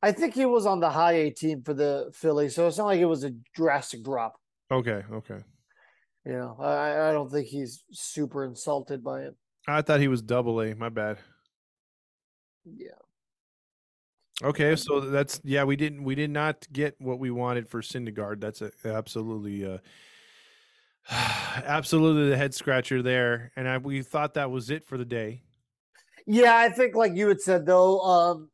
I think he was on the high A team for the Phillies, so it's not like it was a drastic drop. Okay. Okay. You know, I, I don't think he's super insulted by it. I thought he was double A. My bad. Yeah. Okay, so that's yeah, we didn't we did not get what we wanted for Syndergaard. That's a, absolutely uh absolutely the head scratcher there. And I we thought that was it for the day. Yeah, I think like you had said though, um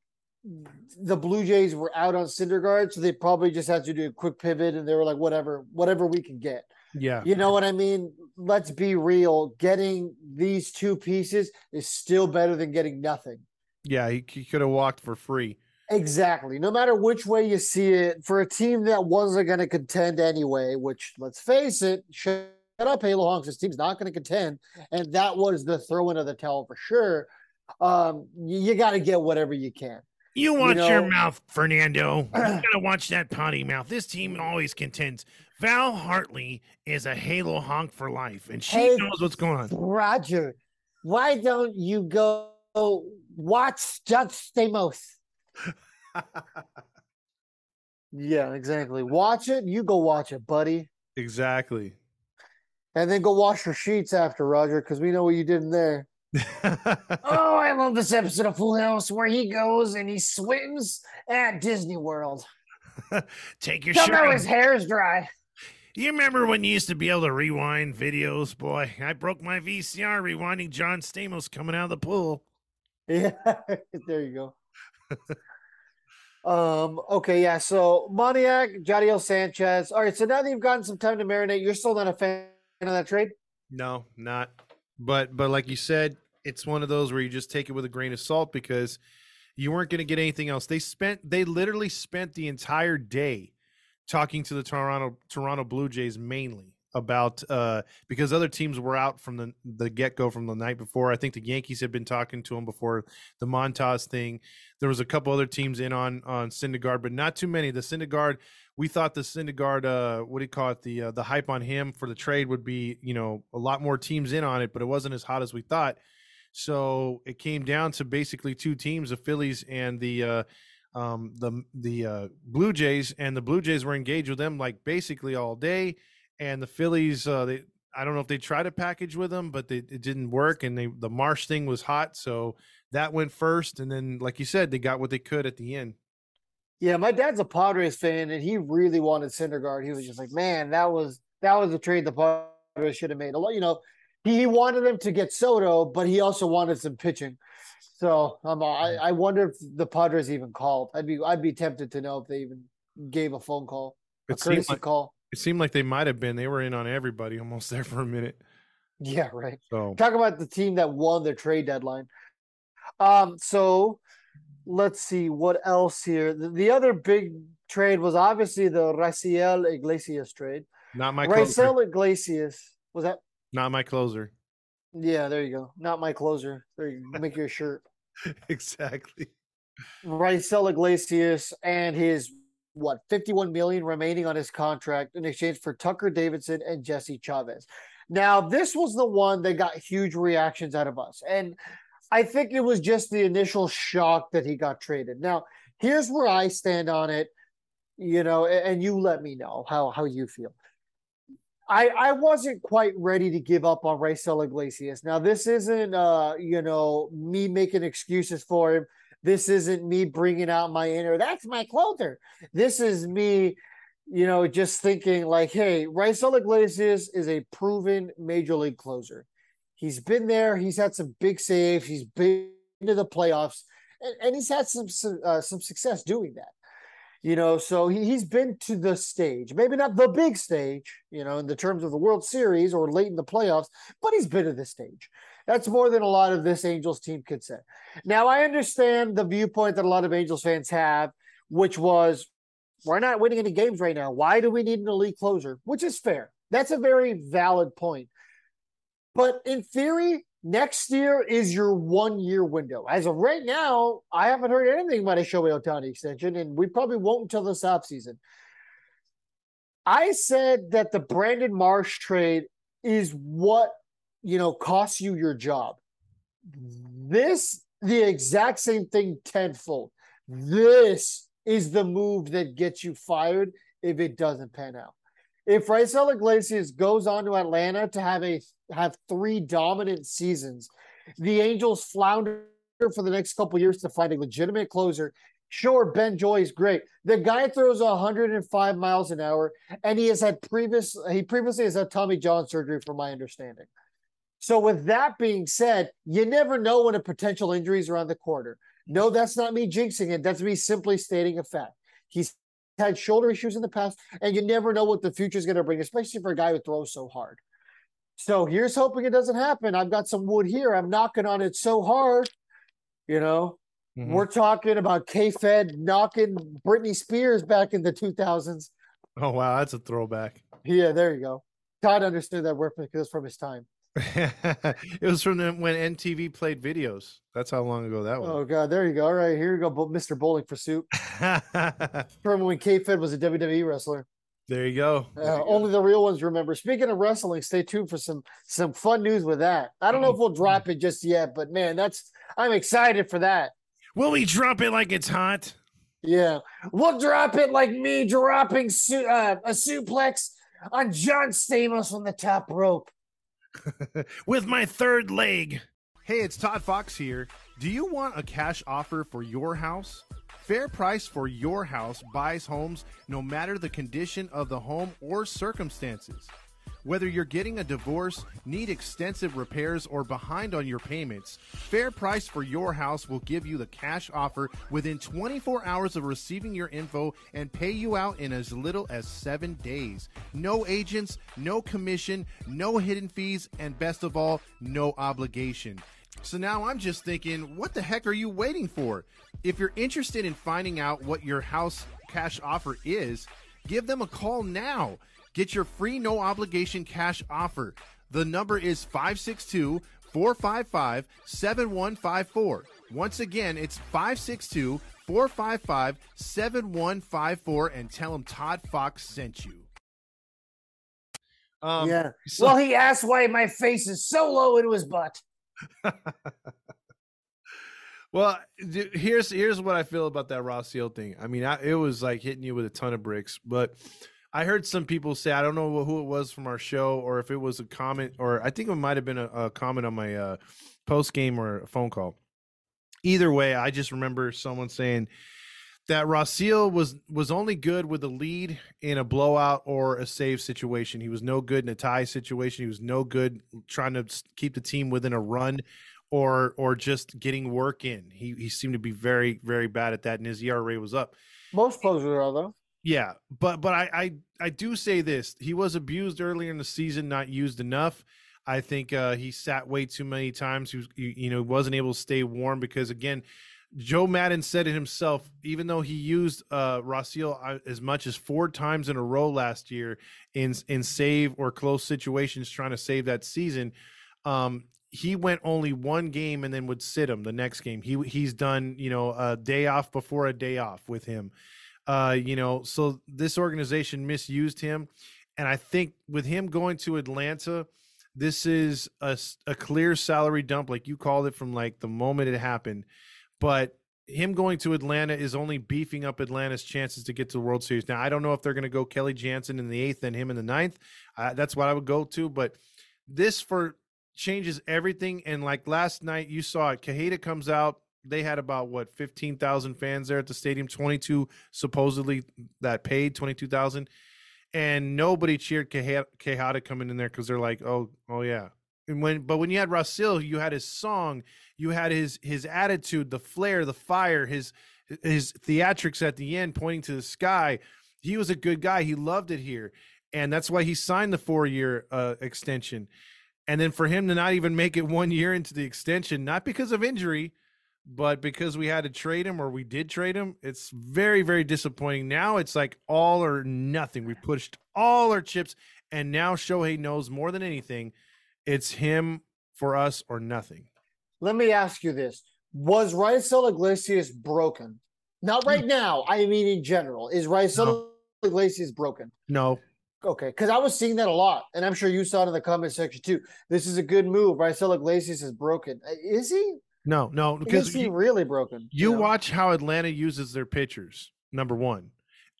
the Blue Jays were out on Syndergaard, so they probably just had to do a quick pivot and they were like, whatever, whatever we can get. Yeah. You know what I mean? Let's be real. Getting these two pieces is still better than getting nothing. Yeah, he, he could have walked for free. Exactly. No matter which way you see it, for a team that wasn't going to contend anyway, which let's face it, shut up, Halo Honks. This team's not going to contend, and that was the throw in of the towel for sure. Um, you, you got to get whatever you can. You watch know- your mouth, Fernando. You gotta watch that potty mouth. This team always contends. Val Hartley is a Halo honk for life, and she Hey, knows what's going on. Roger, why don't you go watch John Stamos? Yeah, exactly. Watch it. You go watch it, buddy. exactly. And then go wash your sheets after, Roger, because we know what you did in there. Oh, I love this episode of Full House where he goes and he swims at Disney World. Take your Don't shirt know his hair's dry. You remember when you used to be able to rewind videos? Boy, I broke my VCR rewinding John Stamos coming out of the pool. Yeah, there you go. Um. Okay. Yeah. So Moniak, Jadiel Sanchez. All right. So now that you've gotten some time to marinate, you're still not a fan of that trade. No, not. But but like you said, it's one of those where you just take it with a grain of salt because you weren't going to get anything else. They spent they literally spent the entire day talking to the Toronto Toronto Blue Jays mainly about uh because other teams were out from the the get-go from the night before. I think the Yankees had been talking to him before the Montas thing. There was a couple other teams in on on Syndergaard, but not too many. The Syndergaard we thought the Syndergaard, uh, what do you call it? The uh, the hype on him for the trade would be, you know, a lot more teams in on it, but it wasn't as hot as we thought. So it came down to basically two teams, the Phillies and the uh, um, the the uh, Blue Jays, and the Blue Jays were engaged with them like basically all day, and the Phillies, uh, they I don't know if they tried to package with them, but they, it didn't work, and they the Marsh thing was hot, so that went first, and then like you said, they got what they could at the end. Yeah, my dad's a Padres fan, and he really wanted Syndergaard. He was just like, man, that was that was a trade the Padres should have made. A lot, you know, he wanted them to get Soto, but he also wanted some pitching. So um, I, I wonder if the Padres even called. I'd be I'd be tempted to know if they even gave a phone call, a It courtesy like, call. It seemed like they might have been. They were in on everybody almost there for a minute. Yeah, right. So Talk about the team that won their trade deadline. Um, so let's see what else here. The, the other big trade was obviously the Raisel Iglesias trade. Not my closer. Raisel Iglesias was that? Not my closer. Yeah, there you go. Not my closer. There you go. make your shirt. exactly. Raisel Iglesias and his what 51 million remaining on his contract in exchange for Tucker Davidson and Jesse Chavez. Now, this was the one that got huge reactions out of us. And I think it was just the initial shock that he got traded. Now, here's where I stand on it, you know, and you let me know how how you feel. I I wasn't quite ready to give up on Raisel Iglesias. Now, this isn't uh, you know, me making excuses for him. This isn't me bringing out my inner, that's my closer. This is me, you know, just thinking like, hey, Raisel Iglesias is a proven major league closer. He's been there. He's had some big saves. He's been to the playoffs, and, and he's had some some, uh, some success doing that. You know, so he, he's been to the stage, maybe not the big stage, you know, in the terms of the World Series or late in the playoffs, but he's been to the stage. That's more than a lot of this Angels team could say. Now, I understand the viewpoint that a lot of Angels fans have, which was we're not winning any games right now. Why do we need an elite closer? Which is fair. That's a very valid point. But in theory, next year is your one year window. As of right now, I haven't heard anything about a Shohei Ohtani extension, and we probably won't until this offseason. I said that the Brandon Marsh trade is what you know costs you your job. This the exact same thing tenfold. This is the move that gets you fired if it doesn't pan out. If Raisel Iglesias goes on to Atlanta to have a have three dominant seasons, the Angels flounder for the next couple years to find a legitimate closer. Sure, Ben Joyce is great. The guy throws 105 miles an hour, and he has had previous he previously has had Tommy John surgery, from my understanding. So, with that being said, you never know when a potential injury is around the corner. No, that's not me jinxing it. That's me simply stating a fact. He's had shoulder issues in the past, and you never know what the future is going to bring, especially for a guy who throws so hard. So here's hoping it doesn't happen. I've got some wood here. I'm knocking on it so hard. You know, mm-hmm. we're talking about K Fed knocking Britney Spears back in the 2000s. Oh, wow. That's a throwback. Yeah, there you go. Todd understood that word because from his time. it was from the, when MTV played videos. That's how long ago that was. Oh god, there you go. All right, here you go, Mr. Bowling for Soup. from when K Fed was a WWE wrestler? There you go. There uh, you only go. the real ones remember. Speaking of wrestling, stay tuned for some some fun news with that. I don't know if we'll drop it just yet, but man, that's I'm excited for that. Will we drop it like it's hot? Yeah, we'll drop it like me dropping su- uh, a suplex on John Stamos on the top rope. with my third leg. Hey, it's Todd Fox here. Do you want a cash offer for your house? Fair Price for Your House buys homes no matter the condition of the home or circumstances. Whether you're getting a divorce, need extensive repairs, or behind on your payments, Fair Price for Your House will give you the cash offer within 24 hours of receiving your info and pay you out in as little as seven days. No agents, no commission, no hidden fees, and best of all, no obligation. So now I'm just thinking, what the heck are you waiting for? If you're interested in finding out what your house cash offer is, give them a call now. Get your free no obligation cash offer. The number is 562 455 7154. Once again, it's 562 455 7154 and tell them Todd Fox sent you. Um, yeah. So- well, he asked why my face is so low into his butt. well, here's here's what I feel about that Raisel thing. I mean, I, it was like hitting you with a ton of bricks, but I heard some people say I don't know who it was from our show or if it was a comment or I think it might have been a, a comment on my uh, post game or a phone call. Either way, I just remember someone saying that Raisel was was only good with a lead in a blowout or a save situation. He was no good in a tie situation. He was no good trying to keep the team within a run or or just getting work in. He he seemed to be very very bad at that, and his ERA was up. Most closers are though. Yeah, but but I, I I do say this: he was abused earlier in the season, not used enough. I think uh, he sat way too many times. He was, you, know, wasn't able to stay warm because again, Joe Maddon said it himself. Even though he used uh, Raisel uh, as much as four times in a row last year in in save or close situations, trying to save that season, um, he went only one game and then would sit him the next game. He he's done you know a day off before a day off with him. Uh, you know, so this organization misused him, and I think with him going to Atlanta, this is a, a clear salary dump, like you called it, from like the moment it happened. But him going to Atlanta is only beefing up Atlanta's chances to get to the World Series. Now, I don't know if they're going to go Kenley Jansen in the eighth and him in the ninth. Uh, that's what I would go to. But this for changes everything. And like last night, you saw it. Quijada comes out they had about what 15,000 fans there at the stadium, 22 supposedly that paid 22,000 and nobody cheered Quijada coming in there cuz they're like, "Oh, oh yeah." And when but when you had Raisel, you had his song, you had his his attitude, the flair, the fire, his his theatrics at the end pointing to the sky. He was a good guy. He loved it here. And that's why he signed the 4-year uh, extension. And then for him to not even make it 1 year into the extension, not because of injury, but because we had to trade him or we did trade him, it's very, very disappointing. Now it's like all or nothing. We pushed all our chips, and now Shohei knows more than anything it's him for us or nothing. Let me ask you this Was Raisel Iglesias broken? Not mm. right now. I mean, in general. Is Raisel no. Iglesias broken? No. Okay, because I was seeing that a lot, and I'm sure you saw it in the comment section too. This is a good move. Raisel Iglesias is broken. Uh, is he? No, no, because he really broken. You, you know? watch how Atlanta uses their pitchers. Number one,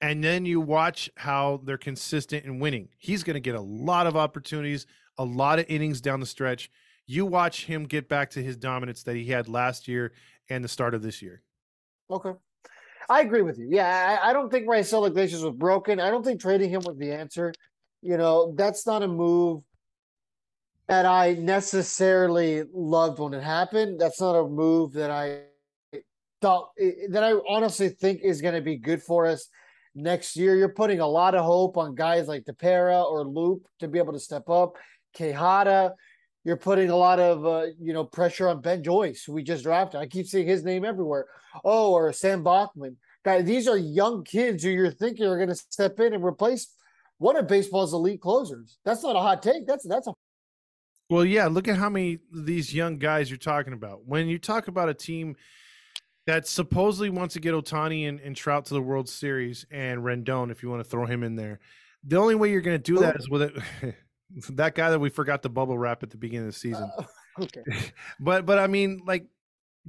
and then you watch how they're consistent in winning. He's going to get a lot of opportunities, a lot of innings down the stretch. You watch him get back to his dominance that he had last year and the start of this year. Okay. I agree with you. Yeah, I, I don't think Raisel Iglesias was broken. I don't think trading him was the answer. You know, that's not a move that I necessarily loved when it happened. That's not a move that I thought that I honestly think is going to be good for us next year. You're putting a lot of hope on guys like Tepera or Loup to be able to step up. Quijada, you're putting a lot of uh, you know pressure on Ben Joyce, who we just drafted. I keep seeing his name everywhere. Oh, or Sam Bachman. Guys, these are young kids who you're thinking are going to step in and replace one of baseball's elite closers. That's not a hot take. That's that's a well, yeah, look at how many these young guys you're talking about. When you talk about a team that supposedly wants to get Ohtani and, and Trout to the World Series and Rendon, if you want to throw him in there, the only way you're going to do that is with it. that guy that we forgot the bubble wrap at the beginning of the season. Uh, okay. but but I mean, like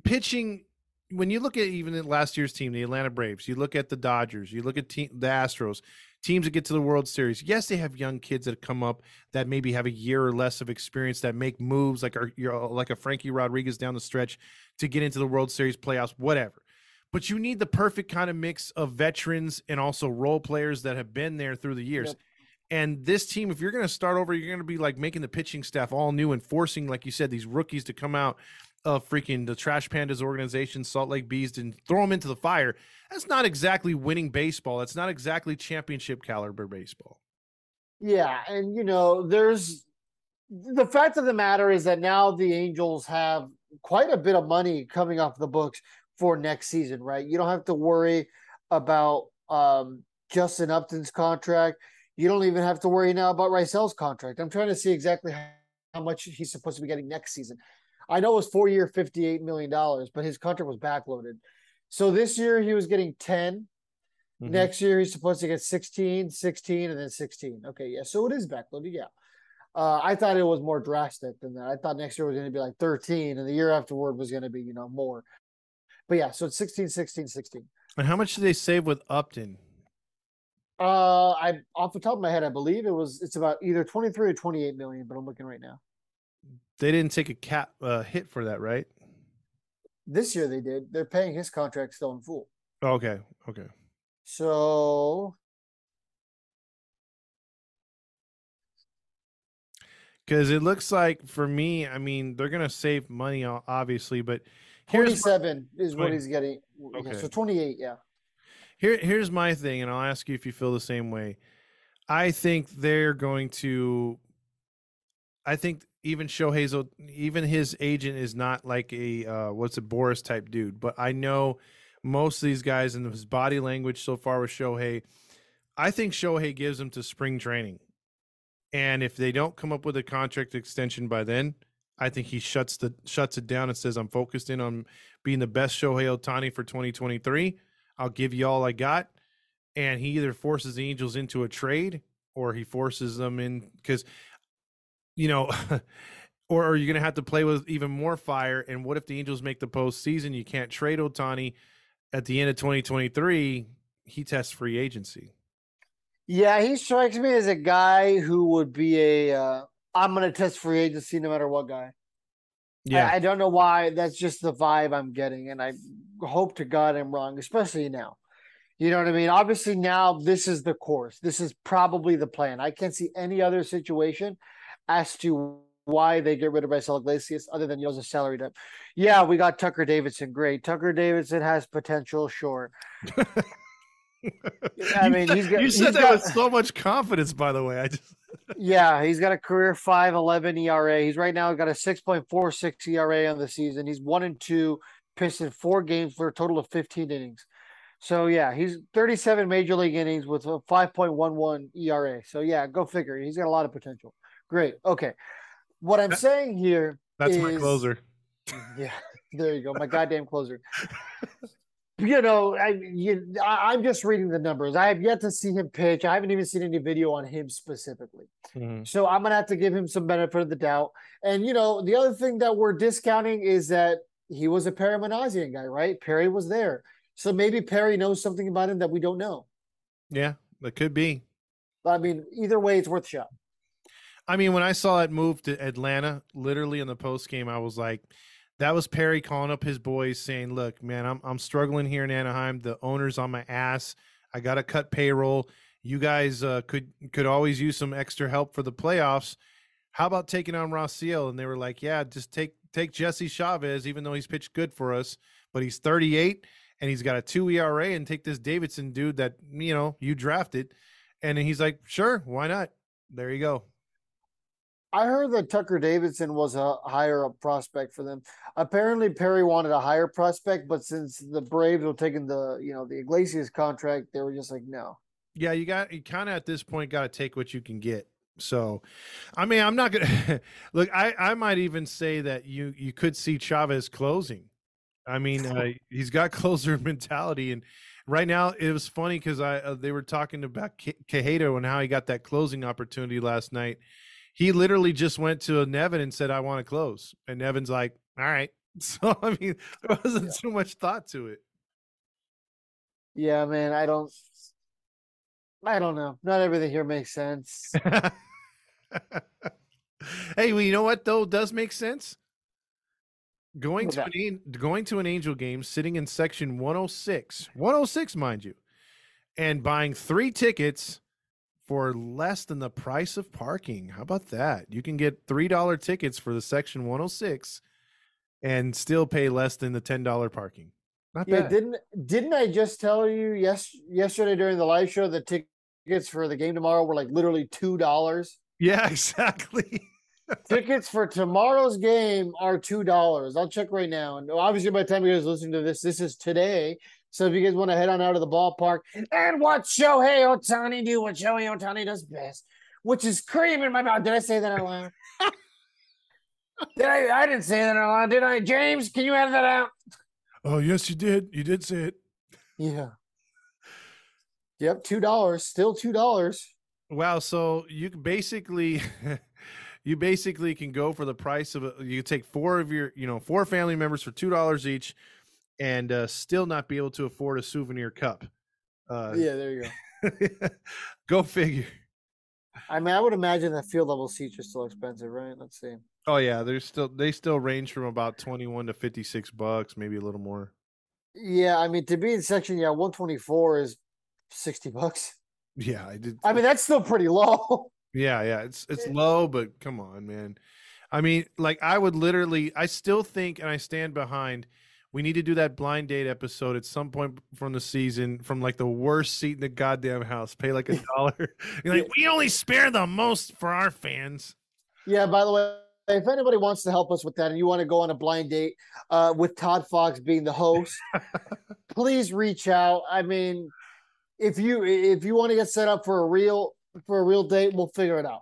pitching. When you look at even last year's team, the Atlanta Braves, you look at the Dodgers, you look at team, the Astros teams that get to the World Series, yes, they have young kids that come up that maybe have a year or less of experience that make moves like our, like a Frankie Rodriguez down the stretch to get into the World Series playoffs, whatever. But you need the perfect kind of mix of veterans and also role players that have been there through the years. Yep. And this team, if you're going to start over, you're going to be like making the pitching staff all new and forcing, like you said, these rookies to come out of freaking the Trash Pandas organization, Salt Lake Bees, and throw them into the fire. That's not exactly winning baseball. That's not exactly championship caliber baseball. Yeah, and you know, there's the fact of the matter is that now the Angels have quite a bit of money coming off the books for next season, right? You don't have to worry about um, Justin Upton's contract. You don't even have to worry now about Raisel's contract. I'm trying to see exactly how much he's supposed to be getting next season. I know it was four year, $58 million, but his contract was backloaded. So this year he was getting 10. Mm-hmm. Next year he's supposed to get 16, 16, and then 16. Okay, yeah. So it is backloaded, yeah. Uh, I thought it was more drastic than that. I thought next year was going to be like 13, and the year afterward was going to be, you know, more. But yeah, so it's 16, 16, 16. And how much did they save with Upton? Uh, I off the top of my head, I believe it was it's about either 23 or 28 million, but I'm looking right now. They didn't take a cap uh, hit for that, right? This year they did. They're paying his contract still in full. Okay. Okay. So because it looks like for me, I mean, they're gonna save money, obviously, but twenty-seven my, is what he's getting. Okay. So twenty-eight, yeah. Here, here's my thing, and I'll ask you if you feel the same way. I think they're going to. I think even Shohei's even his agent is not like a uh, what's a Boras type dude. But I know most of these guys and his body language so far with Shohei. I think Shohei gives him to spring training, and if they don't come up with a contract extension by then, I think he shuts the shuts it down and says, "I'm focused in on being the best Shohei Ohtani for 2023. I'll give you all I got." And he either forces the Angels into a trade or he forces them in because, you know, or are you going to have to play with even more fire? And what if the Angels make the postseason? You can't trade Ohtani at the end of 2023. He tests free agency. Yeah, he strikes me as a guy who would be a uh, I'm going to test free agency no matter what guy. Yeah, I, I don't know why. That's just the vibe I'm getting, and I hope to God I'm wrong, especially now. You know what I mean? Obviously, now this is the course. This is probably the plan. I can't see any other situation as to why they get rid of Marcelo Iglesias other than a salary dump. Yeah, we got Tucker Davidson. Great. Tucker Davidson has potential, sure. I mean, he's got, you said he's that got- with so much confidence. By the way, I just yeah, he's got a career 5.11 ERA. He's right now got a 6.46 ERA on the season. He's one and two, pitched in four games for a total of 15 innings. So yeah, he's 37 major league innings with a 5.11 ERA. So yeah, go figure. He's got a lot of potential. Great. Okay. What I'm saying here that's my closer. yeah, there you go. My goddamn closer. you know, I, you, I I'm just reading the numbers. I have yet to see him pitch. I haven't even seen any video on him specifically. Mhm. So I'm gonna have to give him some benefit of the doubt. And you know, the other thing that we're discounting is that he was a Perry Minasian guy, right? Perry was there. So maybe Perry knows something about him that we don't know. Yeah, it could be. But I mean, either way, it's worth a shot. I mean, when I saw it move to Atlanta, literally in the post game, I was like, that was Perry calling up his boys saying, Look, man, I'm I'm struggling here in Anaheim. The owner's on my ass. I gotta cut payroll. You guys uh, could could always use some extra help for the playoffs. How about taking on Raisel? And they were like, Yeah, just take take Jesse Chavez, even though he's pitched good for us, but he's 38 and he's got a two ERA, and take this Davidson dude that you know you drafted. And he's like, Sure, why not? There you go. I heard that Tucker Davidson was a higher up prospect for them. Apparently, Perry wanted a higher prospect, but since the Braves were taking the you know the Iglesias contract, they were just like, no. Yeah, you got you kind of at this point got to take what you can get. So, I mean, I'm not gonna look. I I might even say that you you could see Chavez closing. I mean, uh, he's got closer mentality, and right now it was funny because I uh, they were talking about Quijada and how he got that closing opportunity last night. He literally just went to Nevin and said, "I want to close," and Nevin's like, "All right." So I mean, there wasn't too much thought to it. Yeah, man, I don't. I don't know. Not everything here makes sense. hey, well, you know what though does make sense. Going What's to an an- going to an Angel game, sitting in section 106, 106, mind you, and buying three tickets for less than the price of parking. How about that? You can get three dollar tickets for the section 106, and still pay less than the ten dollar parking. Not Yeah, bad. didn't didn't I just tell you yes yesterday during the live show the tickets for the game tomorrow were like literally two dollars. yeah, exactly. tickets for tomorrow's game are two dollars. I'll check right now. And obviously, by the time you guys listen to this, this is today. So if you guys want to head on out of the ballpark and watch Shohei Ohtani do what Shohei Ohtani does best, which is cream in my mouth. Did I say that out loud? did I? I didn't say that out loud, did I? James, can you edit that out? oh yes, you did. You did say it. Yeah. Yep, two dollars. Still two dollars. Wow, so you basically you basically can go for the price of a you take four of your, you know, four family members for two dollars each and uh, still not be able to afford a souvenir cup. Uh Yeah, there you go. go figure. I mean, I would imagine that field level seats are still expensive, right? Let's see. Oh yeah, they're still they still range from about 21 to 56 bucks, maybe a little more. Yeah, I mean, to be in section, yeah, 124 is 60 bucks. Yeah, I did I mean, that's still pretty low. Yeah, yeah, it's it's low, but come on, man. I mean, like I would literally, I still think, and I stand behind. We need to do that blind date episode at some point from the season, from like the worst seat in the goddamn house. Pay like a dollar. You're like, we only spare the most for our fans. Yeah, by the way, if anybody wants to help us with that and you want to go on a blind date uh, with Todd Fox being the host, please reach out. I mean, if you if you want to get set up for a real for a real date, we'll figure it out.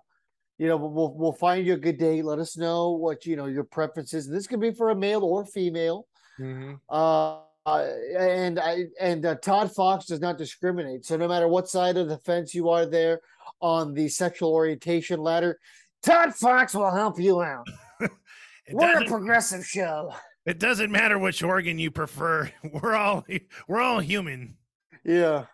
You know, we'll we'll find you a good date. Let us know what you know your preferences. This could be for a male or female. Mhm. Uh, and I and uh, Todd Fox does not discriminate. So no matter what side of the fence you are there on the sexual orientation ladder, Todd Fox will help you out. We're a progressive show. it doesn't matter which organ you prefer. We're all we're all human. Yeah.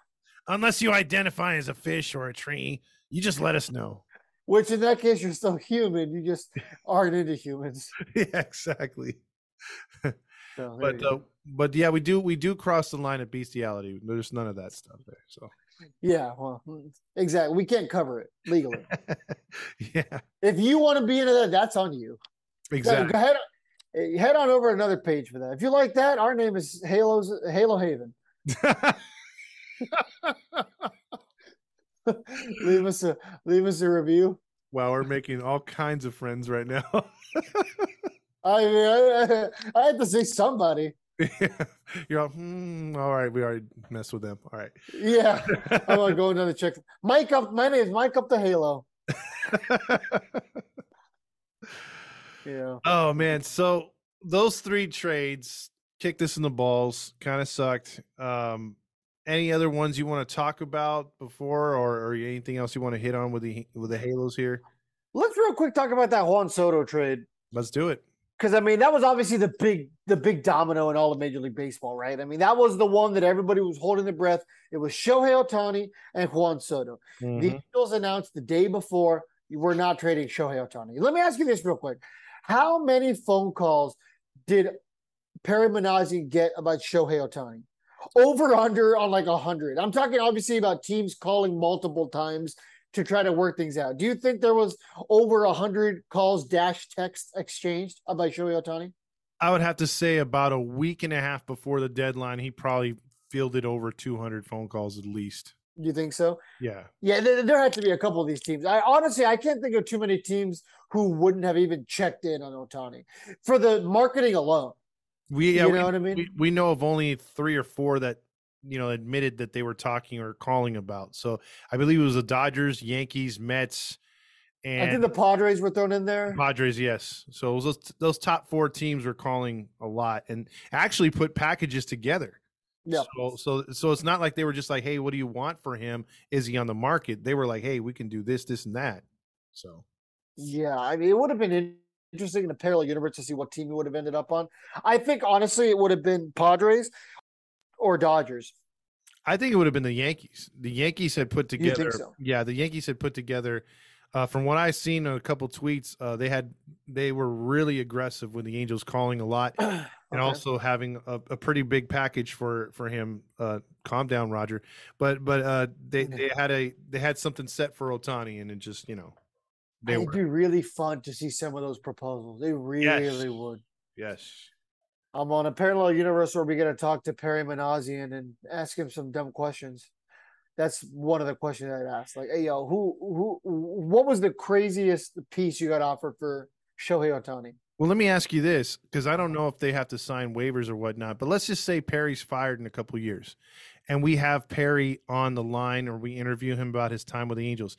Unless you identify as a fish or a tree, you just let us know. Which in that case you're still human. You just aren't into humans. yeah, exactly. So, But uh, but yeah, we do we do cross the line of bestiality. There's none of that stuff there. So yeah, well, mm, exactly. We can't cover it legally. yeah, if you want to be into that, that's on you. Exactly. Go head, eh, head on over another page for that. If you like that, our name is Halo's Halo Haven. leave us a leave us a review. wow, we're making all kinds of friends right now. I mean, I, I had to see somebody. You're all, hmm, all right. We already messed with them. All right. Yeah, I'm gonna go another check. Mike up. My name is Mike up the Halo. Yeah. oh man, so those three trades kicked us in the balls. Kind of sucked. Um, any other ones you want to talk about before, or, or anything else you want to hit on with the with the Halos here? Let's real quick talk about that Juan Soto trade. Let's do it. Because I mean that was obviously the big the big domino in all of Major League Baseball, right? I mean that was the one that everybody was holding their breath. It was Shohei Ohtani and Juan Soto. The Mhm. Eagles announced the day before we're not trading Shohei Ohtani. Let me ask you this real quick: How many phone calls did Perry Minasian get about Shohei Ohtani? Over under on like a hundred. I'm talking obviously about teams calling multiple times to try to work things out. Do you think there was over a hundred calls dash text exchanged about Shohei Ohtani? I would have to say about a week and a half before the deadline, he probably fielded over 200 phone calls at least. Do you think so? Yeah. Yeah, there, there had to be a couple of these teams. I honestly, I can't think of too many teams who wouldn't have even checked in on Ohtani for the marketing alone. We yeah, You we, know what I mean? we, we know of only three or four that you know admitted that they were talking or calling about. So I believe it was the Dodgers, Yankees, Mets, and I think the Padres were thrown in there. Padres. Yes. So it was those those top four teams were calling a lot and actually put packages together. Yeah. So so so it's not like they were just like, hey, what do you want for him? Is he on the market? They were like, hey, we can do this, this, and that. So Yeah, I mean, it would have been interesting in a parallel universe to see what team he would have ended up on. I think honestly, it would have been Padres or Dodgers. I think it would have been the Yankees. The Yankees had put together. so? Yeah, the Yankees had put together. Uh, from what I've seen in a couple tweets, uh, they had they were really aggressive with the Angels calling a lot and Okay. also having a, a pretty big package for for him. Uh, calm down, Roger. But but uh, they they had a they had something set for Ohtani, and it just you know they It'd were be really fun to see some of those proposals. They really would. yes. I'm on a parallel universe where we get to talk to Perry Minasian and ask him some dumb questions. That's one of the questions I'd ask. Like, hey, yo, who, who, what was the craziest piece you got offered for Shohei Ohtani? Well, let me ask you this because I don't know if they have to sign waivers or whatnot, but let's just say Perry's fired in a couple years and we have Perry on the line or we interview him about his time with the Angels.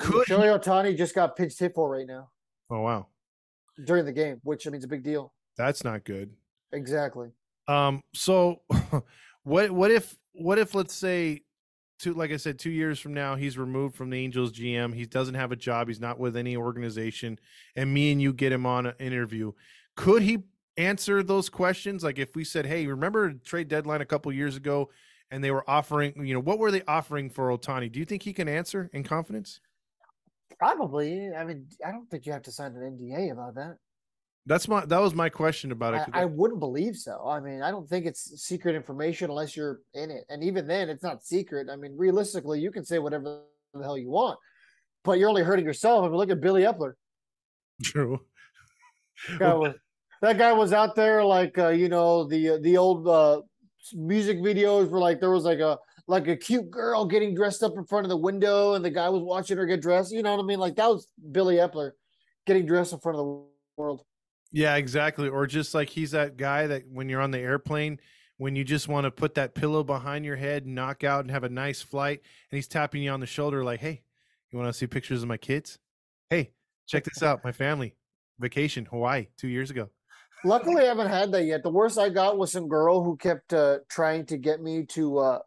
Could he- Shohei Ohtani just got pinched hit for right now Oh, wow. during the game, which I mean, it's a big deal. That's not good. Exactly. Um, so what what if what if let's say two like I said, two years from now he's removed from the Angels GM, he doesn't have a job, he's not with any organization, and me and you get him on an interview. Could he answer those questions? Like if we said, Hey, remember trade deadline a couple years ago and they were offering, you know, what were they offering for Ohtani? Do you think he can answer in confidence? Probably. I mean, I don't think you have to sign an NDA about that. That's my that was my question about it. I, I wouldn't believe so. I mean, I don't think it's secret information unless you're in it. And even then, it's not secret. I mean, realistically, you can say whatever the hell you want, but you're only hurting yourself. I mean, look at Billy Eppler. true. That guy was, that guy was out there like uh, you know the the old uh, music videos were like there was like a like a cute girl getting dressed up in front of the window, and the guy was watching her get dressed. You know what I mean? Like that was Billy Eppler getting dressed in front of the world. Yeah, exactly. Or just like he's that guy that when you're on the airplane, when you just want to put that pillow behind your head, knock out, and have a nice flight, and he's tapping you on the shoulder, like, "Hey, you want to see pictures of my kids? Hey, check this out, my family vacation Hawaii two years ago." Luckily, I haven't had that yet. The worst I got was some girl who kept uh, trying to get me to. Uh,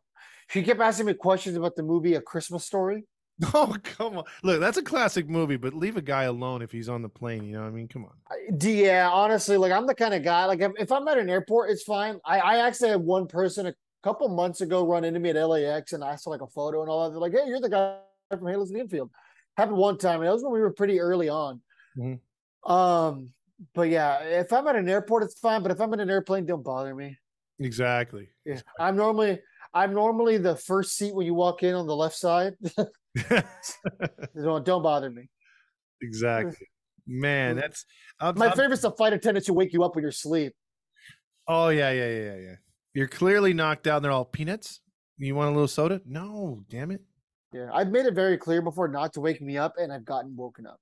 she kept asking me questions about the movie A Christmas Story. Oh come on! Look, that's a classic movie, but leave a guy alone if he's on the plane. You know, what I mean, come on. Yeah, honestly, like I'm the kind of guy. Like if, if I'm at an airport, it's fine. I, I actually had one person a couple months ago run into me at LAX and asked for like a photo and all that. They're like, "Hey, you're the guy from Halos and Infield." Happened one time, and that was when we were pretty early on. Mhm. Um, but yeah, if I'm at an airport, it's fine. But if I'm in an airplane, don't bother me. Exactly. Yeah, I'm normally I'm normally the first seat when you walk in on the left side. don't, don't bother me. exactly. Man, that's I'm, My I'm- favorite's the flight attendants who wake you up when you're asleep. Oh yeah, yeah, yeah, yeah, yeah. You're clearly knocked out. and They're all peanuts. You want a little soda? No, damn it. Yeah, I've made it very clear before not to wake me up, and I've gotten woken up.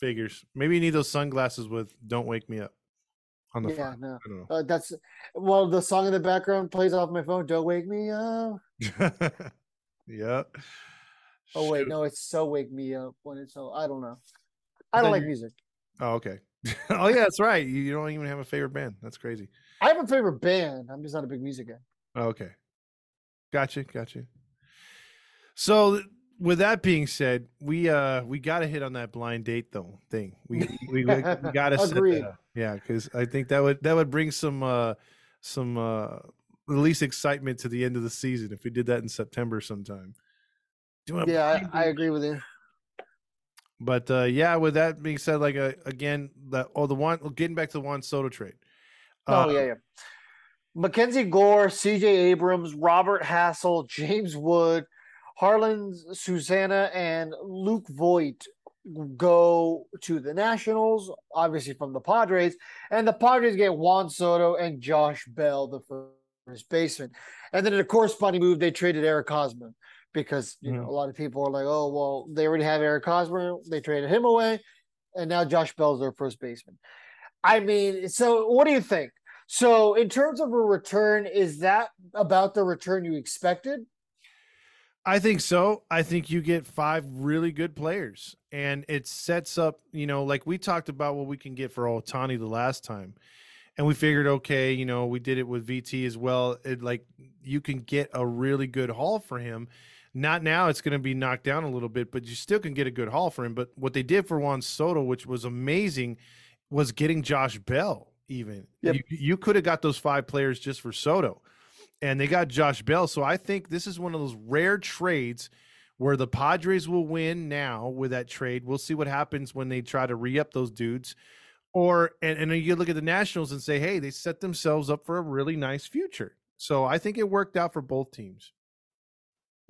Figures. Maybe you need those sunglasses with "Don't Wake Me Up" on the Yeah, front. no, uh, that's well. The song in the background plays off my phone. Don't wake me up. yeah. Oh wait, Shoot. no, it's so wake me up when it's so. I don't know. I don't like music. Oh, okay. oh yeah, that's right. You, you don't even have a favorite band. That's crazy. I have a favorite band. I'm just not a big music guy. Oh, okay. Gotcha, gotcha. So with that being said, we uh we got to hit on that blind date though thing. We we, we, got to set Agreed. Yeah, cuz I think that would that would bring some uh some uh at least excitement to the end of the season if we did that in September sometime. Doing Yeah, I, I agree with you. But uh yeah, with that being said like uh, again the oh the one getting back to the Juan Soto trade. Oh Uh, yeah, yeah. Mackenzie Gore, C.J. Abrams, Robert Hassell, James Wood, Jarlin Susana, and Luke Voit go to the Nationals, obviously from the Padres, and the Padres get Juan Soto and Josh Bell, the first baseman. And then in a corresponding move, they traded Eric Hosmer because you know Mhm. a lot of people are like, oh well, they already have Eric Hosmer, they traded him away, and now Josh Bell's their first baseman. I mean, so what do you think? So, in terms of a return, is that about the return you expected? I think so. I think you get five really good players, and it sets up, you know, like we talked about what we can get for Ohtani the last time, and we figured, okay, you know, we did it with VT as well. It like you can get a really good haul for him. Not now; it's going to be knocked down a little bit, but you still can get a good haul for him. But what they did for Juan Soto, which was amazing, was getting Josh Bell. Even Yep. you, you could have got those five players just for Soto and they got Josh Bell. So I think this is one of those rare trades where the Padres will win now with that trade. We'll see what happens when they try to re up those dudes. Or, and, and you look at the Nationals and say, hey, they set themselves up for a really nice future. So I think it worked out for both teams.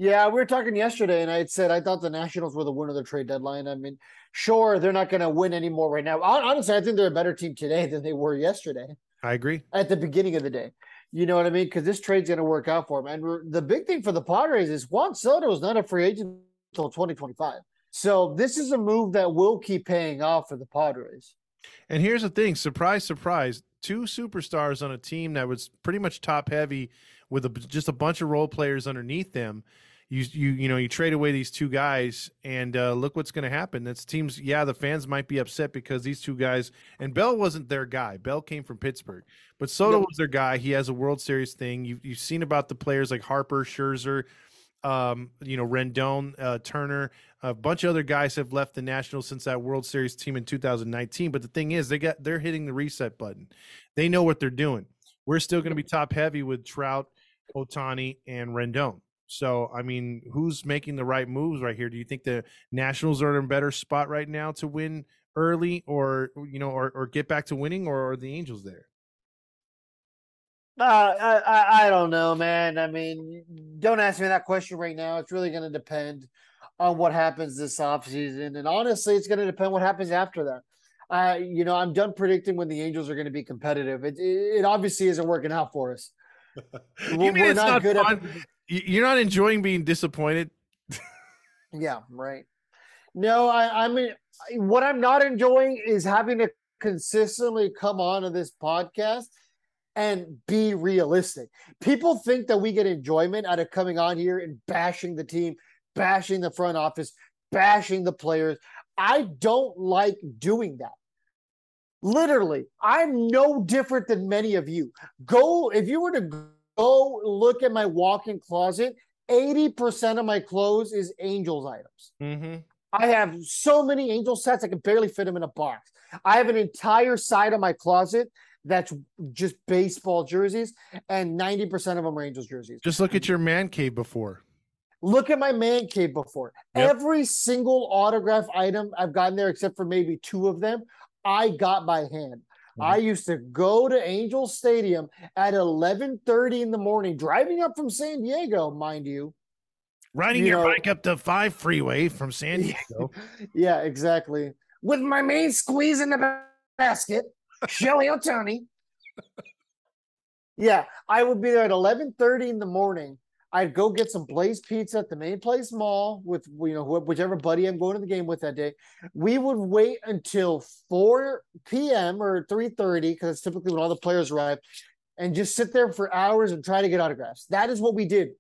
Yeah, we were talking yesterday, and I had said I thought the Nationals were the winner of the trade deadline. I mean, sure, they're not going to win anymore right now. Honestly, I think they're a better team today than they were yesterday I agree. at the beginning of the day. You know what I mean? Because this trade's going to work out for them. And the big thing for the Padres is Juan Soto is not a free agent until 2025. So this is a move that will keep paying off for the Padres. And here's the thing surprise, surprise two superstars on a team that was pretty much top heavy with a, just a bunch of role players underneath them. You, you you know you trade away these two guys and uh, look what's going to happen. That's teams. Yeah, the fans might be upset because these two guys and Bell wasn't their guy. Bell came from Pittsburgh, but Soto Yep. was their guy. He has a World Series thing. You you've seen about the players like Harper, Scherzer, um, you know Rendon, uh, Turner. A bunch of other guys have left the Nationals since that World Series team in 2019. But the thing is, they got they're hitting the reset button. They know what they're doing. We're still going to be top heavy with Trout, Ohtani, and Rendon. So, I mean, who's making the right moves right here? Do you think the Nationals are in a better spot right now to win early, or you know, or, or get back to winning, or are the Angels there? Uh, I, I don't know, man. I mean, don't ask me that question right now. It's really going to depend on what happens this offseason. And honestly, it's going to depend what happens after that. Uh, you know, I'm done predicting when the Angels are going to be competitive. It, it, it obviously isn't working out for us. you We're- mean it's not not good fun? You- You're not enjoying being disappointed. Yeah, right. No, I, I mean, what I'm not enjoying is having to consistently come on to this podcast and be realistic. People think that we get enjoyment out of coming on here and bashing the team, bashing the front office, bashing the players. I don't like doing that. Literally, I'm no different than many of you. Go, if you were to go look at my walk in closet, 80% of my clothes is Angels items. Mm-hmm. I have so many angel sets, I can barely fit them in a box. I have an entire side of my closet that's just baseball jerseys, and 90% of them are Angels jerseys. Just look at your man cave before. Look at my man cave before. Yep. Every single autograph item I've gotten there, except for maybe two of them, I got by hand. I mm-hmm. used to go to Angel Stadium at 11:30 in the morning, driving up from San Diego, mind you. Riding You your know- bike up the five freeway from San Diego. Yeah, exactly. With my main squeeze in the basket, Shelly Ohtani. Yeah, I would be there at eleven thirty in the morning. I'd go get some Blaze Pizza at the Main Place Mall with you know whichever buddy I'm going to the game with that day. We would wait until four p.m. or three thirty because it's typically when all the players arrive, and just sit there for hours and try to get autographs. That is what we did,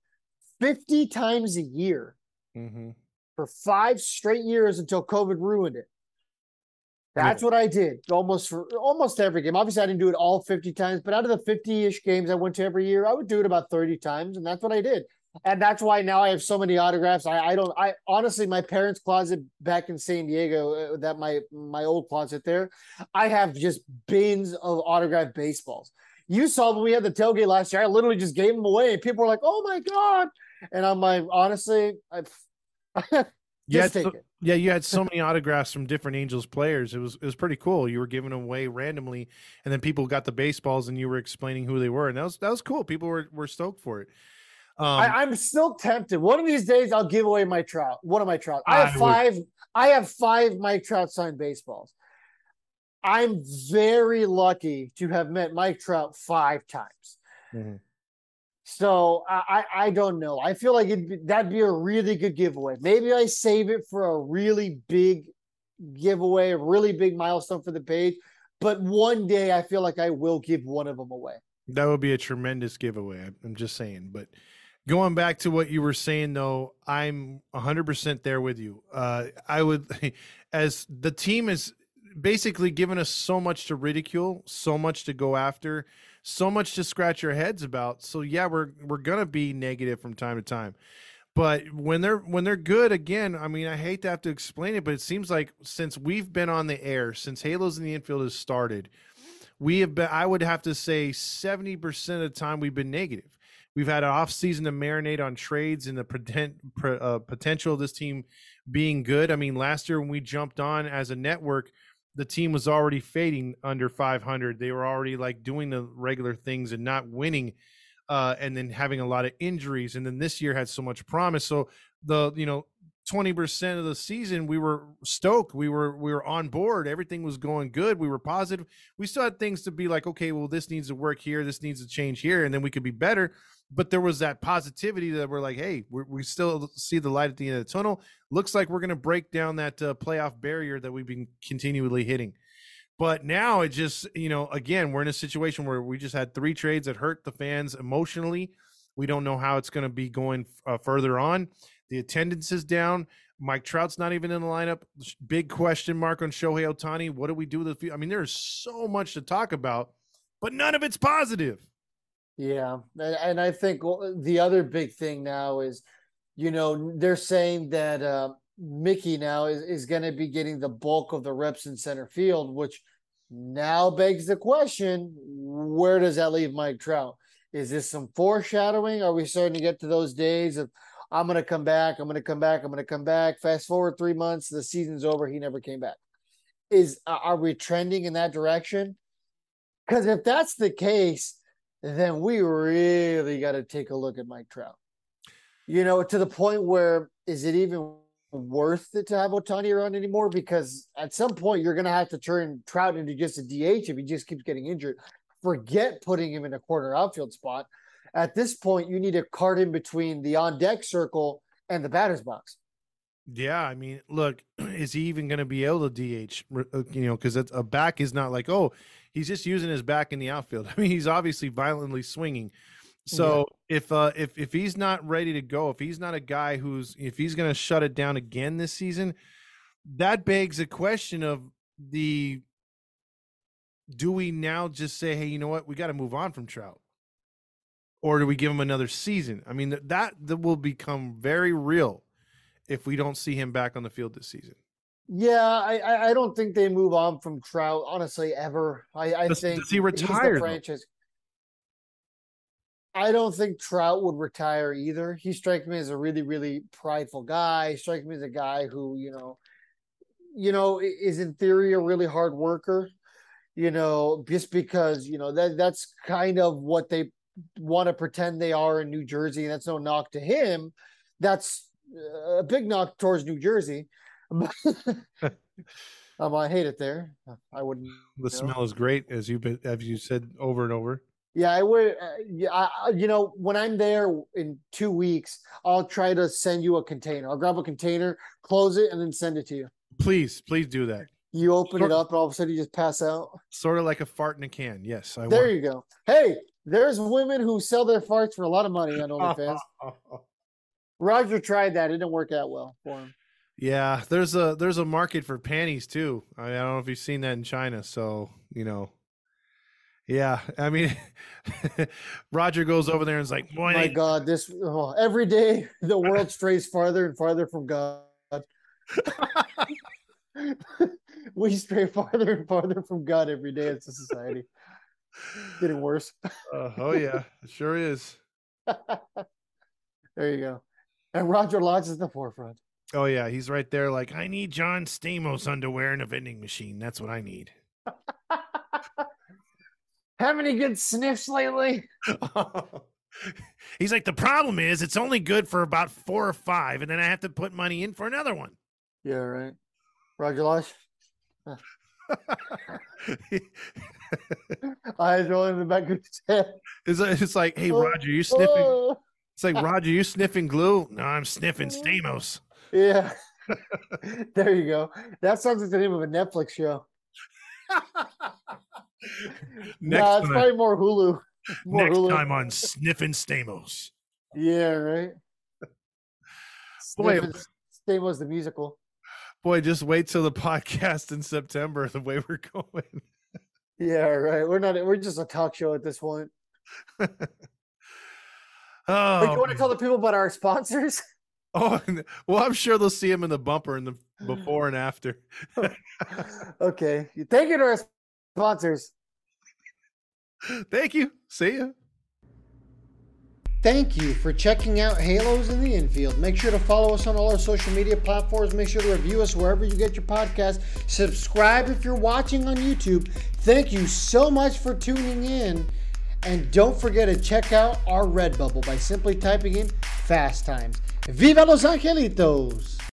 fifty times a year Mm-hmm. for five straight years until COVID ruined it. That's what I did almost for almost every game. Obviously, I didn't do it all 50 times, but out of the 50 ish games I went to every year, I would do it about 30 times. And that's what I did. And that's why now I have so many autographs. I, I don't, I honestly, my parents' closet back in San Diego, uh, that my, my old closet there, I have just bins of autographed baseballs. You saw when we had the tailgate last year, I literally just gave them away. And people were like, oh my God. And I'm like, honestly, I, Yeah, just take so- it. Yeah, you had so many autographs from different Angels players. It was it was pretty cool. You were giving them away randomly, and then people got the baseballs, and you were explaining who they were, and that was that was cool. People were were stoked for it. Um, I, I'm still tempted. One of these days, I'll give away my trout. One of my trout. I have I would- five. I have five Mike Trout signed baseballs. I'm very lucky to have met Mike Trout five times. Mhm. So I, I don't know. I feel like it'd be, that'd be a really good giveaway. Maybe I save it for a really big giveaway, a really big milestone for the page. But one day, I feel like I will give one of them away. That would be a tremendous giveaway. I'm- I'm just saying. But going back to what you were saying, though, I'm 100% there with you. Uh, I would, as the team is basically given us so much to ridicule, so much to go after, so much to scratch your heads about. So yeah, we're we're gonna be negative from time to time. But when they're when they're good again, I mean, I hate to have to explain it, but it seems like since we've been on the air, since Halos in the infield has started, we have been i would have to say 70% of the time we've been negative we've had an off season to marinate on trades and the uh, potential of this team being good i mean last year when we jumped on as a network the team was already fading under 500 they were already like doing the regular things and not winning uh, and then having a lot of injuries and then this year had so much promise. So the you know 20% of the season we were stoked. We were we were on board. Everything was going good. We were positive. We still had things to be like okay well this needs to work here. This needs to change here and then we could be better but there was that positivity that we're like hey we're, we still see the light at the end of the tunnel looks like we're going to break down that uh, playoff barrier that we've been continually hitting but now it just you know again we're in a situation where we just had three trades that hurt the fans emotionally we don't know how it's going to be going uh, further on the attendance is down. Mike Trout's not even in the lineup. Big question mark on Shohei Ohtani. What do we do with the? I mean, there's so much to talk about, but none of it's positive. Yeah, and, I think the other big thing now is, you know, they're saying that uh, Mickey now is, is going to be getting the bulk of the reps in center field, which now begs the question: Where does that leave Mike Trout? Is this some foreshadowing? Are we starting to get to those days of I'm going to come back, I'm going to come back, I'm going to come back? Fast forward three months, the season's over, he never came back. Is are we trending in that direction? Because if that's the case, then we really got to take a look at Mike Trout. You know, to the point where is it even worth it to have Ohtani around anymore? Because at some point you're going to have to turn Trout into just a DH if he just keeps getting injured. Forget putting him in a corner outfield spot. At this point, you need to cart him between the on deck circle and the batter's box. Yeah, I mean, look, is he even going to be able to DH? uh, You know, because a back is not like, oh, he's just using his back in the outfield. I mean, he's obviously violently swinging. So if uh if if he's not ready to go, if he's not a guy who's if he's going to shut it down again this season, that begs a question of the do we now just say, hey, you know what, we got to move on from Trout, or do we give him another season? I mean, that, that will become very real if we don't see him back on the field this season. Yeah, I, I don't think they move on from Trout, honestly, ever. I, I Does- think does he retire, franchise. I don't think Trout would retire either. He strikes me as a really, really prideful guy. He strikes me as a guy who, you know, you know, is in theory a really hard worker. You know, just because you know that that's kind of what they want to pretend they are in New Jersey, and that's no knock to him. That's uh, a big knock towards New Jersey. Um, I hate it there. I wouldn't. The smell is great, as you have as you said over and over. Yeah, I would. Uh, yeah, I, you know, when I'm there in two weeks, I'll try to send you a container. I'll grab a container, close it, and then send it to you. Please, please do that. You open Sure. it up, and all of a sudden you just pass out. Sort of like a fart in a can. Yes, I There want. you go. Hey, there's women who sell their farts for a lot of money on OnlyFans. Roger tried that; it didn't work out well for him. Yeah, there's a there's a market for panties too. I, I don't know if you've seen that in China. So you know, yeah. I mean, Roger goes over there and is like, "Boy, My God, this oh, every day the world strays farther and farther from God. we stray farther and farther from God every day as a society. Getting worse. Uh, oh yeah, it sure is. There you go. And Roger Lodge is the forefront. Oh yeah, he's right there. Like, I need John Stamos underwear in a vending machine. That's what I need. Have any good sniffs lately? He's like, the problem is it's only good for about four or five, and then I have to put money in for another one. Yeah, right. Roger Lodge. Eyes rolling in the back of his head. it's, it's like, hey oh, Roger, you sniffing? Oh, It's like Roger, you sniffing glue? No, I'm sniffing Stamos. Yeah. there you go. That sounds like the name of a Netflix show. Next nah, it's time. probably more Hulu. More Next Hulu. time on Sniffing Stamos. Yeah, right. Sniffin' Stamos the musical. Boy, just wait till the podcast in September. The way we're going. Yeah, right. We're not. We're just a talk show at this point. Oh, Wait, you want to tell the people about our sponsors? Oh, well, I'm sure they'll see him in the bumper in the before and after. okay. Thank you to our sponsors. Thank you. See ya. Thank you for checking out Halos in the Infield. Make sure to follow us on all our social media platforms. Make sure to review us wherever you get your podcast. Subscribe if you're watching on YouTube. Thank you so much for tuning in. And don't forget to check out our Redbubble by simply typing in Fast Times. Viva Los Angelitos!